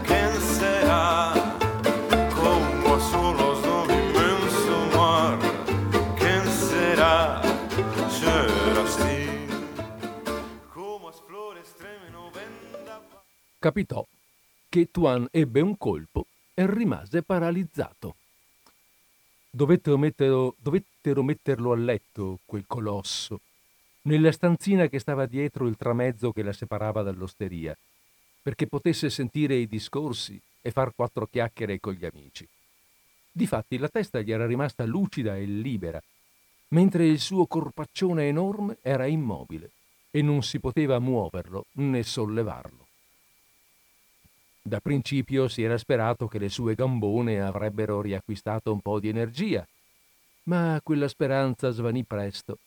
¿Quién será? Como son los do inmenso mar? ¿Quién será? Serás tú. Como as flores tremano. Capitò che Tuan ebbe un colpo e rimase paralizzato. Dovettero metterlo, dovettero metterlo a letto, quel colosso, nella stanzina che stava dietro il tramezzo che la separava dall'osteria, perché potesse sentire i discorsi e far quattro chiacchiere con gli amici. Difatti la testa gli era rimasta lucida e libera, mentre il suo corpaccione enorme era immobile e non si poteva muoverlo né sollevarlo. Da principio si era sperato che le sue gambone avrebbero riacquistato un po' di energia, ma quella speranza svanì presto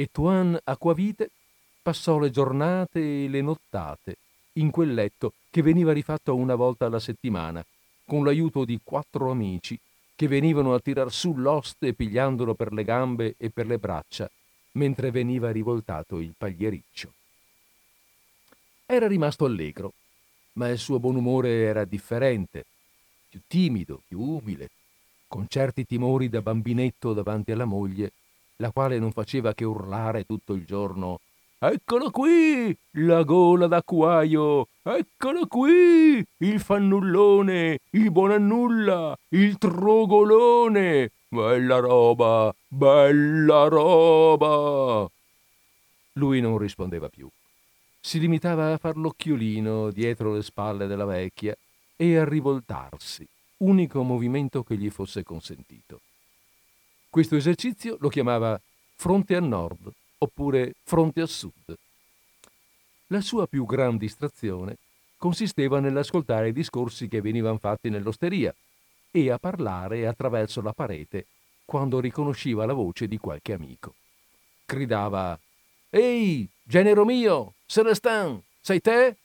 e Tuan Acquavite passò le giornate e le nottate in quel letto che veniva rifatto una volta alla settimana, con l'aiuto di quattro amici che venivano a tirar su l'oste pigliandolo per le gambe e per le braccia, mentre veniva rivoltato il pagliericcio. Era rimasto allegro, ma il suo buon umore era differente, più timido, più umile, con certi timori da bambinetto davanti alla moglie, la quale non faceva che urlare tutto il giorno Eccolo qui, la gola d'acquaio! Eccolo qui, il fannullone, il buonannulla, il trogolone! Bella roba, bella roba! Lui non rispondeva più. Si limitava a far l'occhiolino dietro le spalle della vecchia e a rivoltarsi, unico movimento che gli fosse consentito. Questo esercizio lo chiamava fronte a nord oppure fronte a sud. La sua più gran distrazione consisteva nell'ascoltare i discorsi che venivano fatti nell'osteria e a parlare attraverso la parete quando riconosceva la voce di qualche amico. Gridava Ehi, genero mio, Celestin, sei te?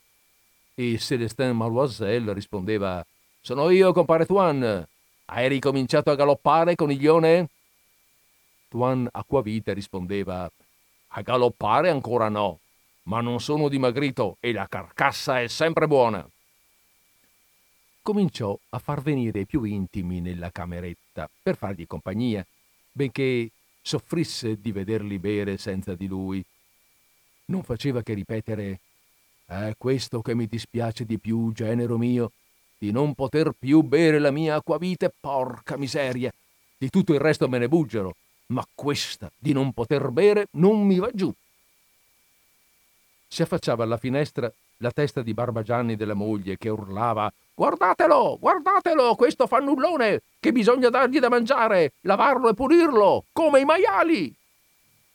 E Celestin Maloiselle rispondeva Sono io, compare Tuan. Hai ricominciato a galoppare, coniglione? Tuan Acquavite rispondeva a galoppare ancora no, ma non sono dimagrito e la carcassa è sempre buona. Cominciò a far venire i più intimi nella cameretta per fargli compagnia, benché soffrisse di vederli bere senza di lui. Non faceva che ripetere È questo che mi dispiace di più, genero mio, di non poter più bere la mia acquavite, porca miseria. Di tutto il resto me ne buggero, ma questa di non poter bere non mi va giù. Si affacciava alla finestra la testa di Barbagianni della moglie che urlava Guardatelo, guardatelo, questo fannullone, che bisogna dargli da mangiare, lavarlo e pulirlo, come i maiali.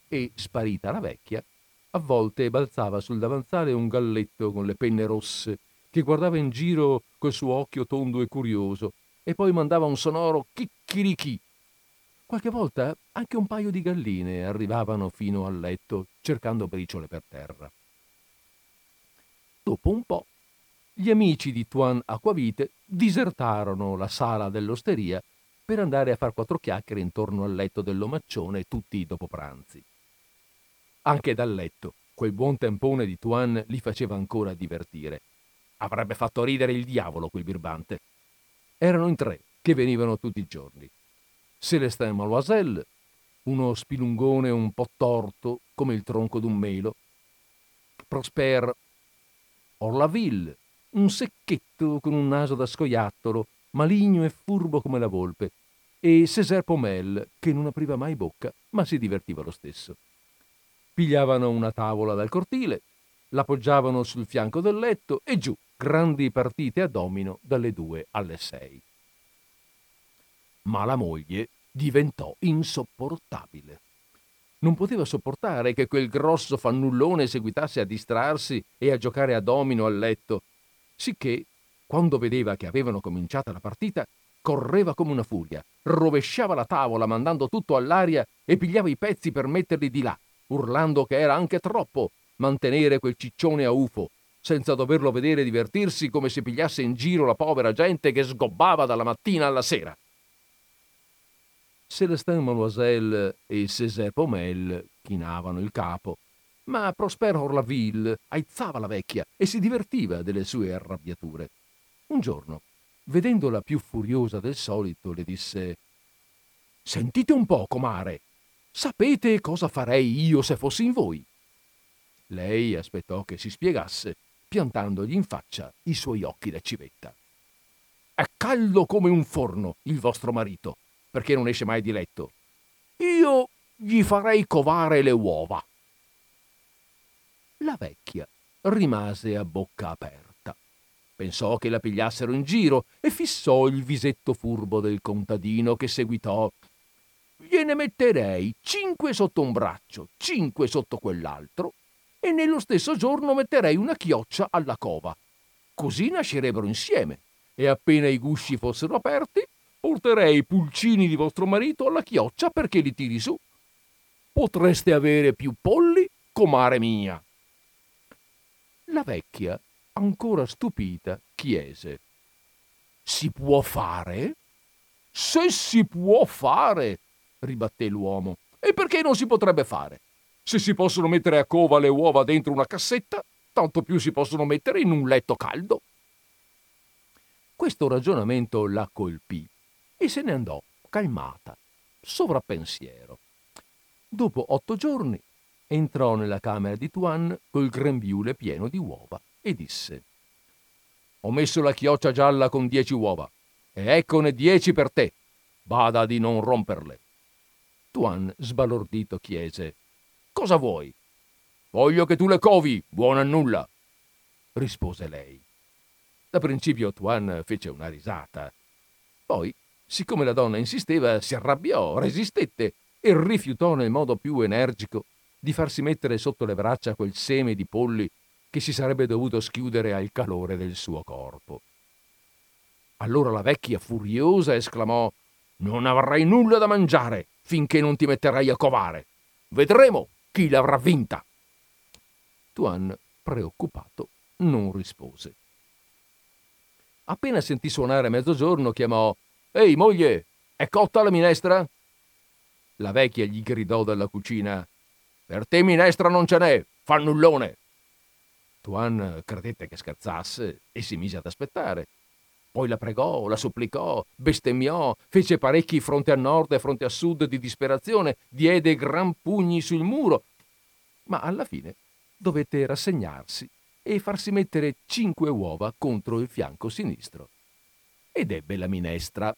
E, sparita la vecchia, a volte balzava sul davanzale un galletto con le penne rosse, che guardava in giro col suo occhio tondo e curioso, e poi mandava un sonoro chicchirichì Qualche volta anche un paio di galline arrivavano fino al letto cercando briciole per terra. Dopo un po', gli amici di Tuan Acquavite disertarono la sala dell'osteria per andare a far quattro chiacchiere intorno al letto dell'omaccione tutti dopo pranzi. Anche dal letto quel buon tempone di Tuan li faceva ancora divertire. Avrebbe fatto ridere il diavolo quel birbante. Erano in tre che venivano tutti i giorni. Célestin Maloiselle, uno spilungone un po' torto come il tronco d'un melo, Prosper Orlaville, un secchetto con un naso da scoiattolo, maligno e furbo come la volpe, e César Pomel, che non apriva mai bocca, ma si divertiva lo stesso. Pigliavano una tavola dal cortile, l'appoggiavano sul fianco del letto e giù, grandi partite a domino dalle due alle sei ma la moglie diventò insopportabile. Non poteva sopportare che quel grosso fannullone seguitasse a distrarsi e a giocare a domino al letto, sicché, quando vedeva che avevano cominciata la partita, correva come una furia, rovesciava la tavola mandando tutto all'aria e pigliava i pezzi per metterli di là, urlando che era anche troppo mantenere quel ciccione a ufo, senza doverlo vedere divertirsi come se pigliasse in giro la povera gente che sgobbava dalla mattina alla sera. Célestin Mademoiselle e César Pomel chinavano il capo, Ma Prosper Orlaville aizzava la vecchia e si divertiva delle sue arrabbiature. Un giorno, vedendola più furiosa del solito, le disse Sentite un po', comare. Sapete cosa farei io se fossi in voi? Lei aspettò che si spiegasse, piantandogli in faccia i suoi occhi da civetta. È caldo come un forno il vostro marito, perché non esce mai di letto. Io gli farei covare le uova. La vecchia rimase a bocca aperta. Pensò che la pigliassero in giro e fissò il visetto furbo del contadino che seguitò. Gliene metterei cinque sotto un braccio, cinque sotto quell'altro, e nello stesso giorno metterei una chioccia alla cova. Così nascerebbero insieme, e appena i gusci fossero aperti, porterei i pulcini di vostro marito alla chioccia perché li tiri su. Potreste avere più polli, comare mia. La vecchia, ancora stupita, chiese: Si può fare? Se si può fare, ribatté l'uomo. E perché non si potrebbe fare? Se si possono mettere a cova le uova dentro una cassetta, tanto più si possono mettere in un letto caldo. Questo ragionamento la colpì e se ne andò, calmata, sovrappensiero. Dopo otto giorni entrò nella camera di Tuan col grembiule pieno di uova e disse Ho messo la chioccia gialla con dieci uova e eccone dieci per te. Bada di non romperle. Tuan, sbalordito, chiese Cosa vuoi? Voglio che tu le covi, buona a nulla, rispose lei. Da principio Tuan fece una risata. Poi, siccome la donna insisteva, si arrabbiò, resistette e rifiutò nel modo più energico di farsi mettere sotto le braccia quel seme di polli che si sarebbe dovuto schiudere al calore del suo corpo. Allora la vecchia, furiosa, esclamò Non avrai nulla da mangiare finché non ti metterai a covare. Vedremo chi l'avrà vinta. Tuan, preoccupato, non rispose. Appena sentì suonare mezzogiorno, chiamò Ehi, moglie, è cotta la minestra? La vecchia gli gridò dalla cucina Per te minestra non ce n'è, fannullone. Tuan credette che scherzasse e si mise ad aspettare. Poi la pregò, la supplicò, bestemmiò, fece parecchi fronte a nord e fronte a sud di disperazione, diede gran pugni sul muro, ma alla fine dovette rassegnarsi e farsi mettere cinque uova contro il fianco sinistro. Ed ebbe la minestra.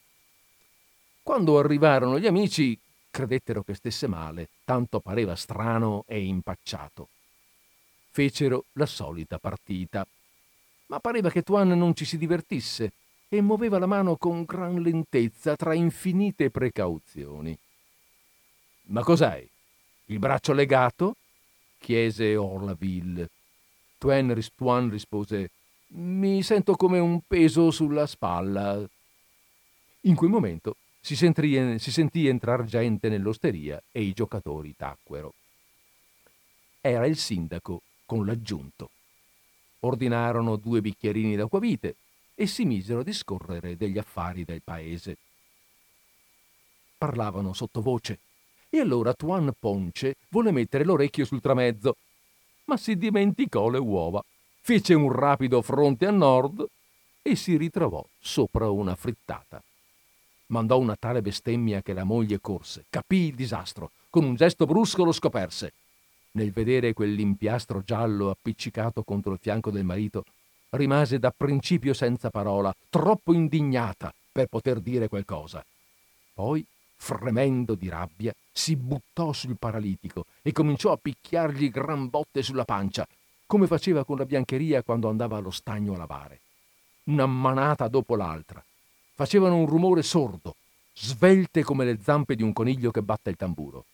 Quando arrivarono gli amici, credettero che stesse male, tanto pareva strano e impacciato. Fecero la solita partita, ma pareva che Tuan non ci si divertisse e muoveva la mano con gran lentezza tra infinite precauzioni. Ma cos'hai? Il braccio legato? chiese Orlaville. Tuan rispose Mi sento come un peso sulla spalla. In quel momento si sentì, si sentì entrar gente nell'osteria e i giocatori tacquero. Era il sindaco con l'aggiunto. Ordinarono due bicchierini d'acquavite e si misero a discorrere degli affari del paese. Parlavano sottovoce e allora Tuan Ponce volle mettere l'orecchio sul tramezzo ma si dimenticò le uova, fece un rapido fronte a nord e si ritrovò sopra una frittata. Mandò una tale bestemmia che la moglie corse, capì il disastro, con un gesto brusco lo scoperse. Nel vedere quell'impiastro giallo appiccicato contro il fianco del marito, rimase da principio senza parola, troppo indignata per poter dire qualcosa. Poi fremendo di rabbia, si buttò sul paralitico e cominciò a picchiargli gran botte sulla pancia, come faceva con la biancheria quando andava allo stagno a lavare. Una manata dopo l'altra. Facevano un rumore sordo, svelte come le zampe di un coniglio che batte il tamburo.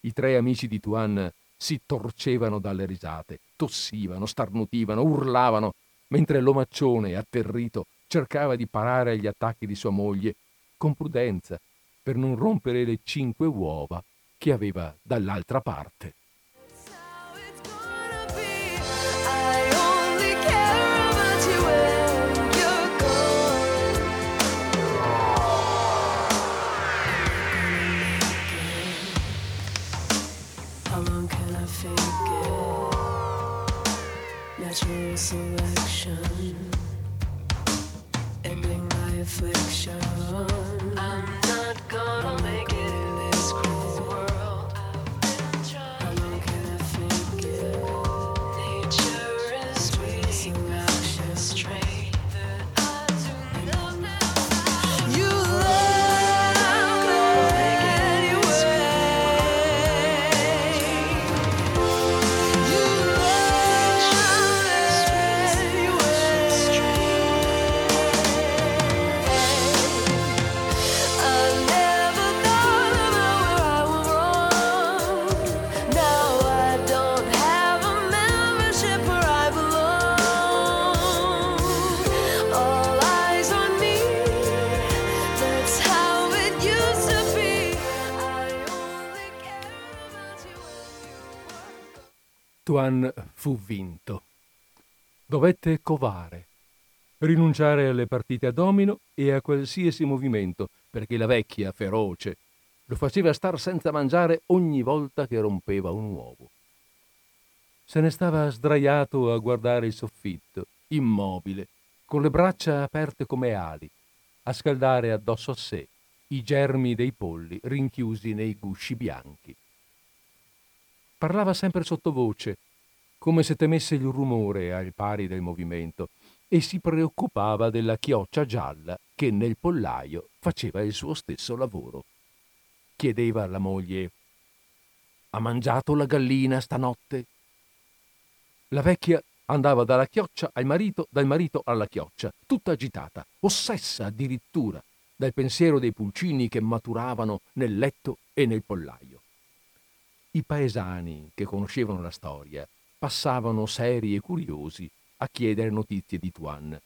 I tre amici di Tuan si torcevano dalle risate, tossivano, starnutivano, urlavano, mentre l'omaccione, atterrito, cercava di parare agli attacchi di sua moglie, con prudenza, per non rompere le cinque uova che aveva dall'altra parte. selection, ending my affliction. Tuan fu vinto. Dovette covare, rinunciare alle partite a domino e a qualsiasi movimento, perché la vecchia, feroce, lo faceva star senza mangiare ogni volta che rompeva un uovo. Se ne stava sdraiato a guardare il soffitto, immobile, con le braccia aperte come ali, a scaldare addosso a sé i germi dei polli rinchiusi nei gusci bianchi. Parlava sempre sottovoce, come se temesse il rumore al pari del movimento, e si preoccupava della chioccia gialla che nel pollaio faceva il suo stesso lavoro. Chiedeva alla moglie Ha mangiato la gallina stanotte? La vecchia andava dalla chioccia al marito, dal marito alla chioccia, tutta agitata, ossessa addirittura dal pensiero dei pulcini che maturavano nel letto e nel pollaio. I paesani che conoscevano la storia passavano seri e curiosi a chiedere notizie di Tuan.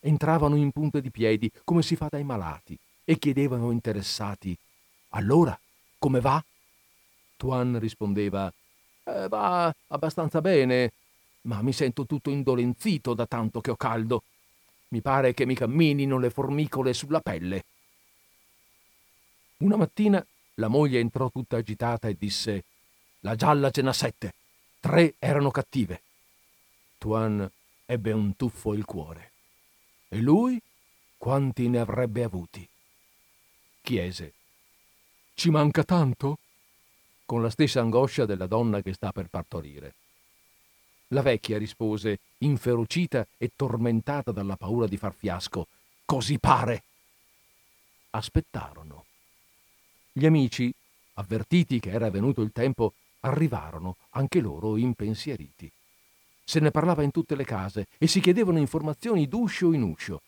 Entravano in punta di piedi come si fa dai malati e chiedevano interessati Allora, come va? Tuan rispondeva "Eh, Va abbastanza bene, ma mi sento tutto indolenzito da tanto che ho caldo. Mi pare che mi camminino le formicole sulla pelle. Una mattina la moglie entrò tutta agitata e disse La gialla ce n'ha sette, tre erano cattive. Tuan ebbe un tuffo il cuore. E lui quanti ne avrebbe avuti? Chiese Ci manca tanto? con la stessa angoscia della donna che sta per partorire. La vecchia rispose, inferocita e tormentata dalla paura di far fiasco, Così pare. Aspettarono. Gli amici, avvertiti che era venuto il tempo, arrivarono, anche loro impensieriti. Se ne parlava in tutte le case e si chiedevano informazioni d'uscio in uscio.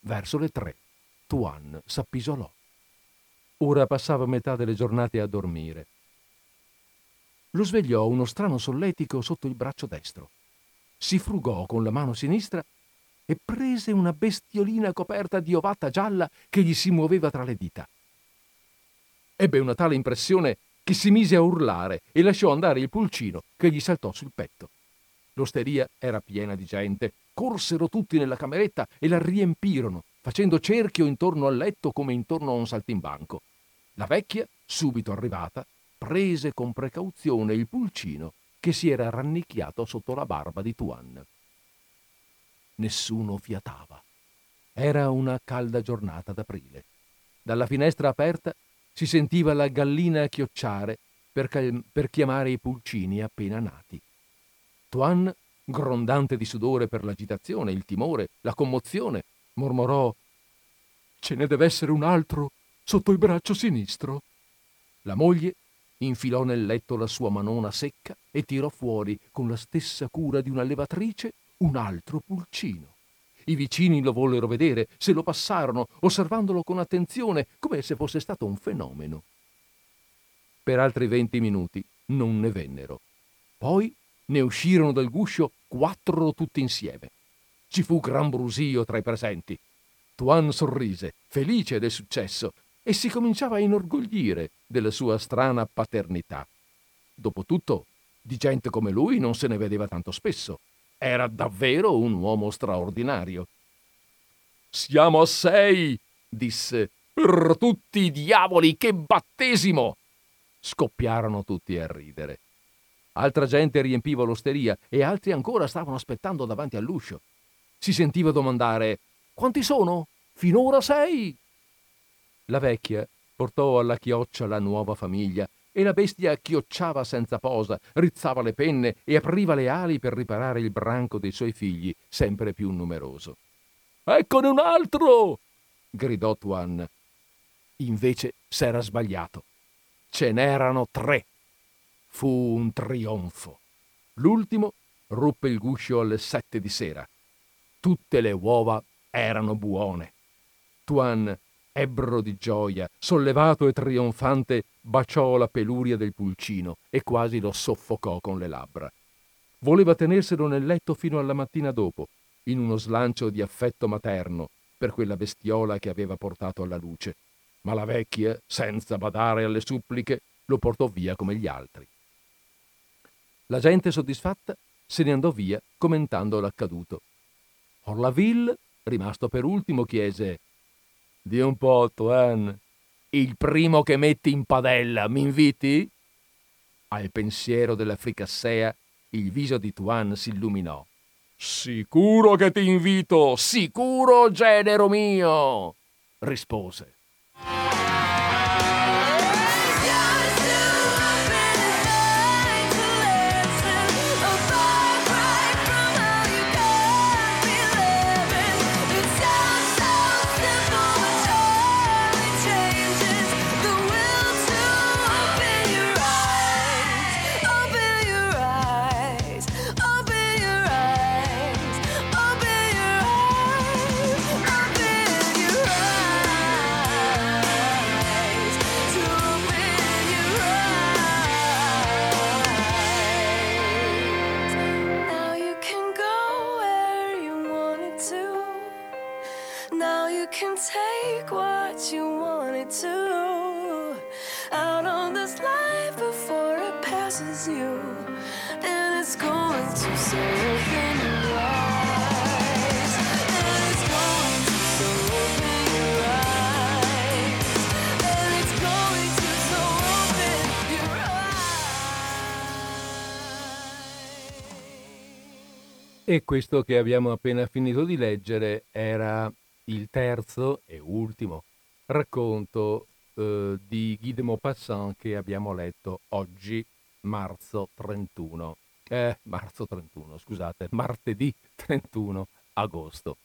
Verso le tre, Tuan s'appisolò. Ora passava metà delle giornate a dormire. Lo svegliò uno strano solletico sotto il braccio destro. Si frugò con la mano sinistra e prese una bestiolina coperta di ovata gialla che gli si muoveva tra le dita. Ebbe una tale impressione che si mise a urlare e lasciò andare il pulcino che gli saltò sul petto. L'osteria era piena di gente, corsero tutti nella cameretta e la riempirono, facendo cerchio intorno al letto come intorno a un saltimbanco. La vecchia, subito arrivata, prese con precauzione il pulcino che si era rannicchiato sotto la barba di Tuan. Nessuno fiatava. Era una calda giornata d'aprile. Dalla finestra aperta si sentiva la gallina chiocciare per, cal- per chiamare i pulcini appena nati. Tuan, grondante di sudore per l'agitazione, il timore, la commozione, mormorò Ce ne deve essere un altro sotto il braccio sinistro. La moglie infilò nel letto la sua manona secca e tirò fuori, con la stessa cura di una levatrice, un altro pulcino. I vicini lo vollero vedere, se lo passarono, osservandolo con attenzione, come se fosse stato un fenomeno. Per altri venti minuti non ne vennero. Poi ne uscirono dal guscio quattro tutti insieme. Ci fu gran brusio tra i presenti. Tuan sorrise, felice del successo, e si cominciava a inorgoglire della sua strana paternità. Dopotutto, di gente come lui non se ne vedeva tanto spesso. Era davvero un uomo straordinario. Siamo a sei, disse. Per tutti i diavoli, che battesimo! Scoppiarono tutti a ridere. Altra gente riempiva l'osteria e altri ancora stavano aspettando davanti all'uscio. Si sentiva domandare: Quanti sono? Finora sei. La vecchia portò alla chioccia la nuova famiglia e la bestia chiocciava senza posa, rizzava le penne e apriva le ali per riparare il branco dei suoi figli, sempre più numeroso. Eccone un altro! gridò Tuan. Invece s'era sbagliato. Ce n'erano tre. Fu un trionfo. L'ultimo ruppe il guscio alle sette di sera. Tutte le uova erano buone. Tuan, ebbro di gioia, sollevato e trionfante, baciò la peluria del pulcino e quasi lo soffocò con le labbra. Voleva tenerselo nel letto fino alla mattina dopo, in uno slancio di affetto materno per quella bestiola che aveva portato alla luce, ma la vecchia, senza badare alle suppliche, lo portò via come gli altri. La gente soddisfatta se ne andò via commentando l'accaduto. Orlaville, rimasto per ultimo, chiese Di un po', Tuan, il primo che metti in padella, mi inviti? Al pensiero della fricassea il viso di Tuan si illuminò. Sicuro che ti invito, sicuro, genero mio, rispose. Wanted to. Out on this life before it passes you. And it's going to so open your eyes. And. E questo che abbiamo appena finito di leggere era il terzo e ultimo racconto eh, di Guy de Maupassant che abbiamo letto oggi, marzo 31. Eh, marzo 31, scusate, martedì 31 agosto.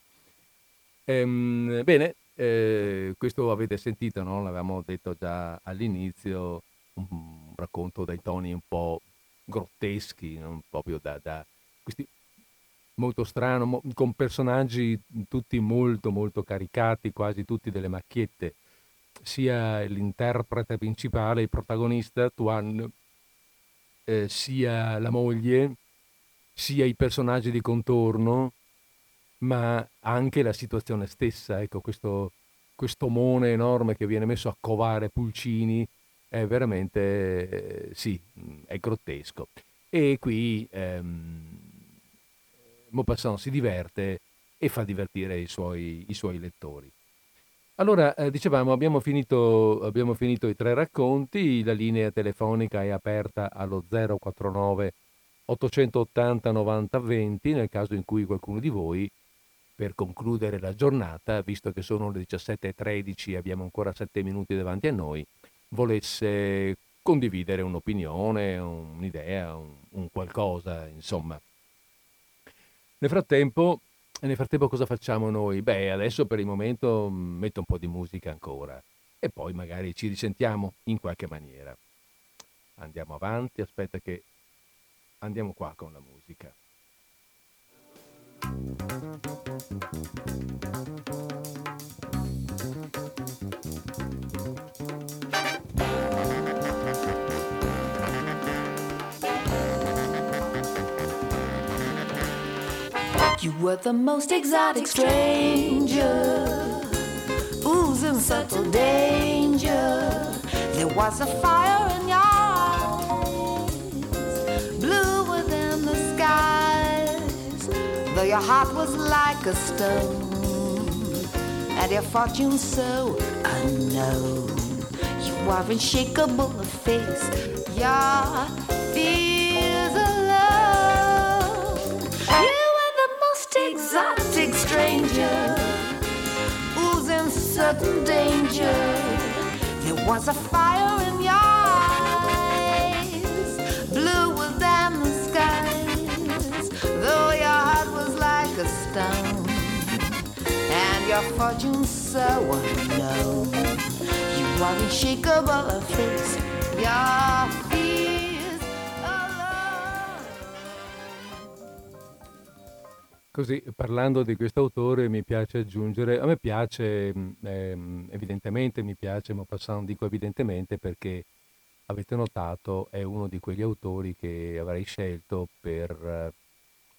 Ehm, bene, eh, questo avete sentito, no? L'avevamo detto già all'inizio, un, racconto dai toni un po' grotteschi, non proprio da, da questi molto strano, mo- con personaggi tutti molto molto caricati, quasi tutti delle macchiette, sia l'interprete principale, il protagonista, Tuan, eh, sia la moglie, sia i personaggi di contorno, ma anche la situazione stessa, ecco, questo, questo omone enorme che viene messo a covare pulcini è veramente, eh, sì, è grottesco. E qui ehm, Maupassant si diverte e fa divertire i suoi, i suoi lettori. Allora, eh, dicevamo, abbiamo finito, abbiamo finito i tre racconti, la linea telefonica è aperta allo 049 880 90 20 nel caso in cui qualcuno di voi, per concludere la giornata, visto che sono le 17.13 e abbiamo ancora 7 minuti davanti a noi, volesse condividere un'opinione, un'idea, un, un qualcosa, insomma. Nel frattempo, nel frattempo cosa facciamo noi? Beh, adesso per il momento mm, metto un po' di musica ancora e poi magari ci risentiamo in qualche maniera. Andiamo avanti, aspetta che andiamo qua con la musica. You were the most exotic stranger, oozing subtle danger. There was a fire in your eyes, bluer than the skies. Though your heart was like a stone, and your fortune so unknown. You are unshakable of face, your exotic stranger, oozing sudden danger. There was a fire in your eyes, bluer than the skies, though your heart was like a stone, and your fortune so unknown. You are unshakable of Così, parlando di questo autore, mi piace aggiungere, a me piace, mh, ehm, evidentemente mi piace, ma passando dico evidentemente perché avete notato è uno di quegli autori che avrei scelto per eh,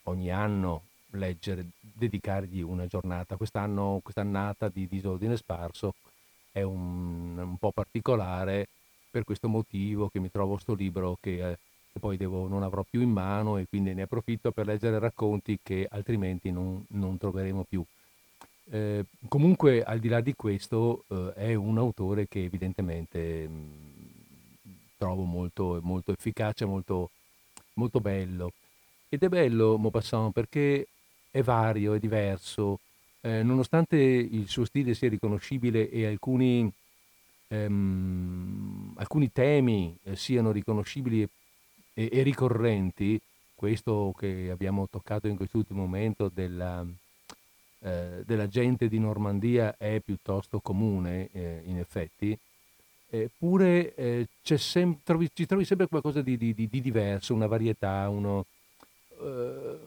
ogni anno leggere, dedicargli una giornata. Quest'anno, quest'annata di Disordine Sparso è un, un po' particolare per questo motivo che mi trovo sto libro che, eh, che poi devo- non avrò più in mano e quindi ne approfitto per leggere racconti che altrimenti non, non troveremo più. Eh, comunque, al di là di questo, eh, è un autore che evidentemente mh, trovo molto, molto efficace, molto, molto bello. Ed è bello Maupassant perché è vario, è diverso, eh, nonostante il suo stile sia riconoscibile e alcuni, ehm, alcuni temi eh, siano riconoscibili e, e- e ricorrenti, questo che abbiamo toccato in quest'ultimo momento della, eh, della gente di Normandia è piuttosto comune, eh, in effetti, eppure eh, sem- trovi- ci trovi sempre qualcosa di, di- di- di diverso, una varietà, uno, eh,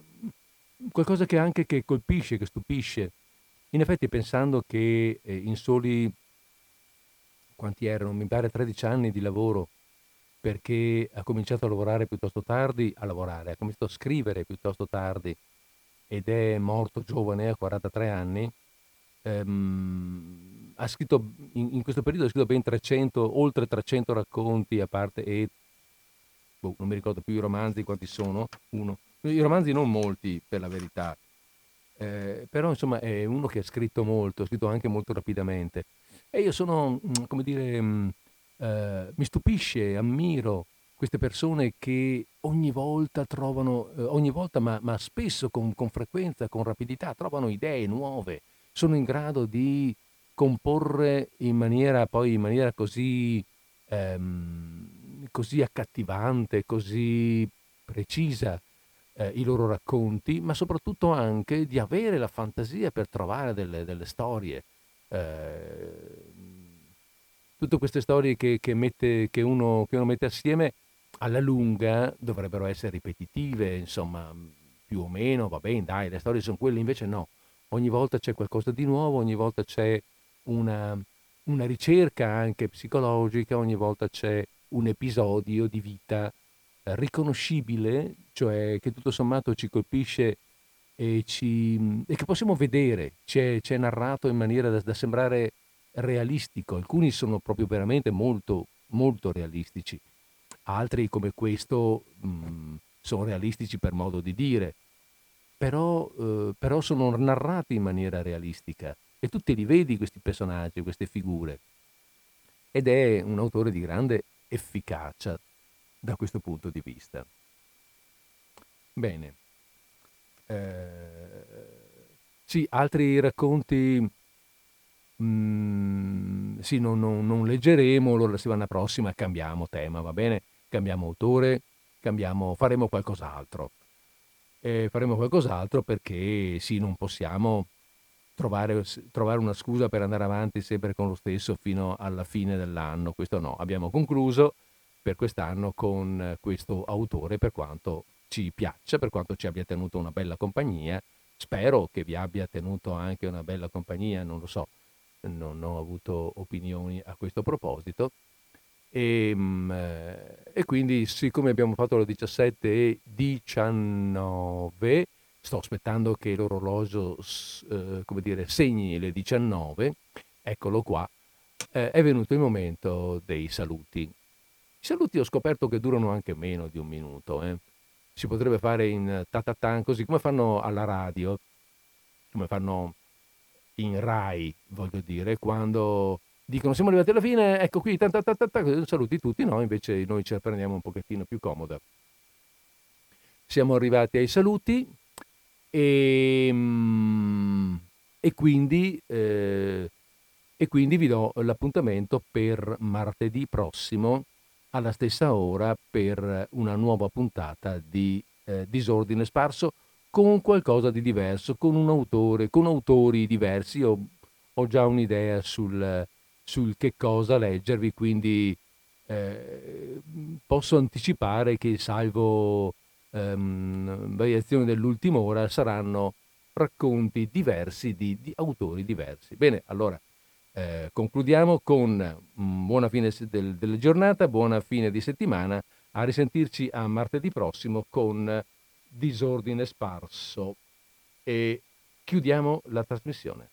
qualcosa che anche che colpisce, che stupisce. In effetti pensando che eh, in soli, quanti erano? Mi pare 13 anni di lavoro, perché ha cominciato a lavorare piuttosto tardi, a lavorare, ha cominciato a scrivere piuttosto tardi ed è morto giovane a 43 anni, ehm, ha scritto, in, in questo periodo ha scritto ben 300, oltre 300 racconti a parte e boh, non mi ricordo più i romanzi quanti sono, uno. I romanzi non molti per la verità, eh, però insomma è uno che ha scritto molto, ha scritto anche molto rapidamente. E io sono, come dire, mm, eh, mi stupisce, ammiro queste persone che ogni volta trovano, eh, ogni volta, ma, ma spesso con, con frequenza, con rapidità, trovano idee nuove, sono in grado di comporre in maniera, poi in maniera così, ehm, così accattivante, così precisa eh, i loro racconti, ma soprattutto anche di avere la fantasia per trovare delle, delle storie. eh, tutte queste storie che, che mette- che uno, che uno mette assieme alla lunga dovrebbero essere ripetitive, insomma, più o meno, va bene, dai, le storie sono quelle, invece no. Ogni volta c'è qualcosa di nuovo, ogni volta c'è una, una ricerca anche psicologica, ogni volta c'è un episodio di vita riconoscibile, cioè che tutto sommato ci colpisce e, ci- e che possiamo vedere, c'è, c'è narrato in maniera da, da sembrare realistico. Alcuni sono proprio veramente molto, molto realistici, altri come questo mh, sono realistici per modo di dire, però, eh, però sono narrati in maniera realistica e tu te li vedi questi personaggi, queste figure. Ed è un autore di grande efficacia da questo punto di vista. Bene. Eh, sì, altri racconti mm, sì, non, non- non leggeremo, allora la settimana prossima cambiamo tema, va bene? Cambiamo autore, cambiamo, faremo qualcos'altro. E faremo qualcos'altro perché sì, non possiamo trovare, trovare una scusa per andare avanti sempre con lo stesso fino alla fine dell'anno. Questo no, abbiamo concluso per quest'anno con eh, questo autore per quanto ci piaccia, per quanto ci abbia tenuto una bella compagnia. Spero che vi abbia tenuto anche una bella compagnia, non lo so, non ho avuto opinioni a questo proposito. E, mm, eh, e quindi, siccome abbiamo fatto le 17 e 19, sto aspettando che l'orologio eh, dire, segni le 19, eccolo qua, eh, è venuto il momento dei saluti. I saluti ho scoperto che durano anche meno di un minuto. eh. Si potrebbe fare in tatatan, così come fanno alla radio, come fanno in Rai, voglio dire, quando dicono siamo arrivati alla fine, ecco qui, ta, ta, ta, ta, ta, saluti tutti, no, invece noi ce la prendiamo un pochettino più comoda. Siamo arrivati ai saluti e, mm, e quindi eh, e quindi vi do l'appuntamento per martedì prossimo alla stessa ora per una nuova puntata di eh, Disordine Sparso con qualcosa di diverso, con un autore, con autori diversi. Io ho già un'idea sul, sul che cosa leggervi, quindi eh, posso anticipare che salvo ehm, variazioni dell'ultima ora saranno racconti diversi di, di autori diversi. Bene, allora eh, concludiamo con mm, buona fine del, della giornata, buona fine di settimana, a risentirci a martedì prossimo con Disordine Sparso e chiudiamo la trasmissione.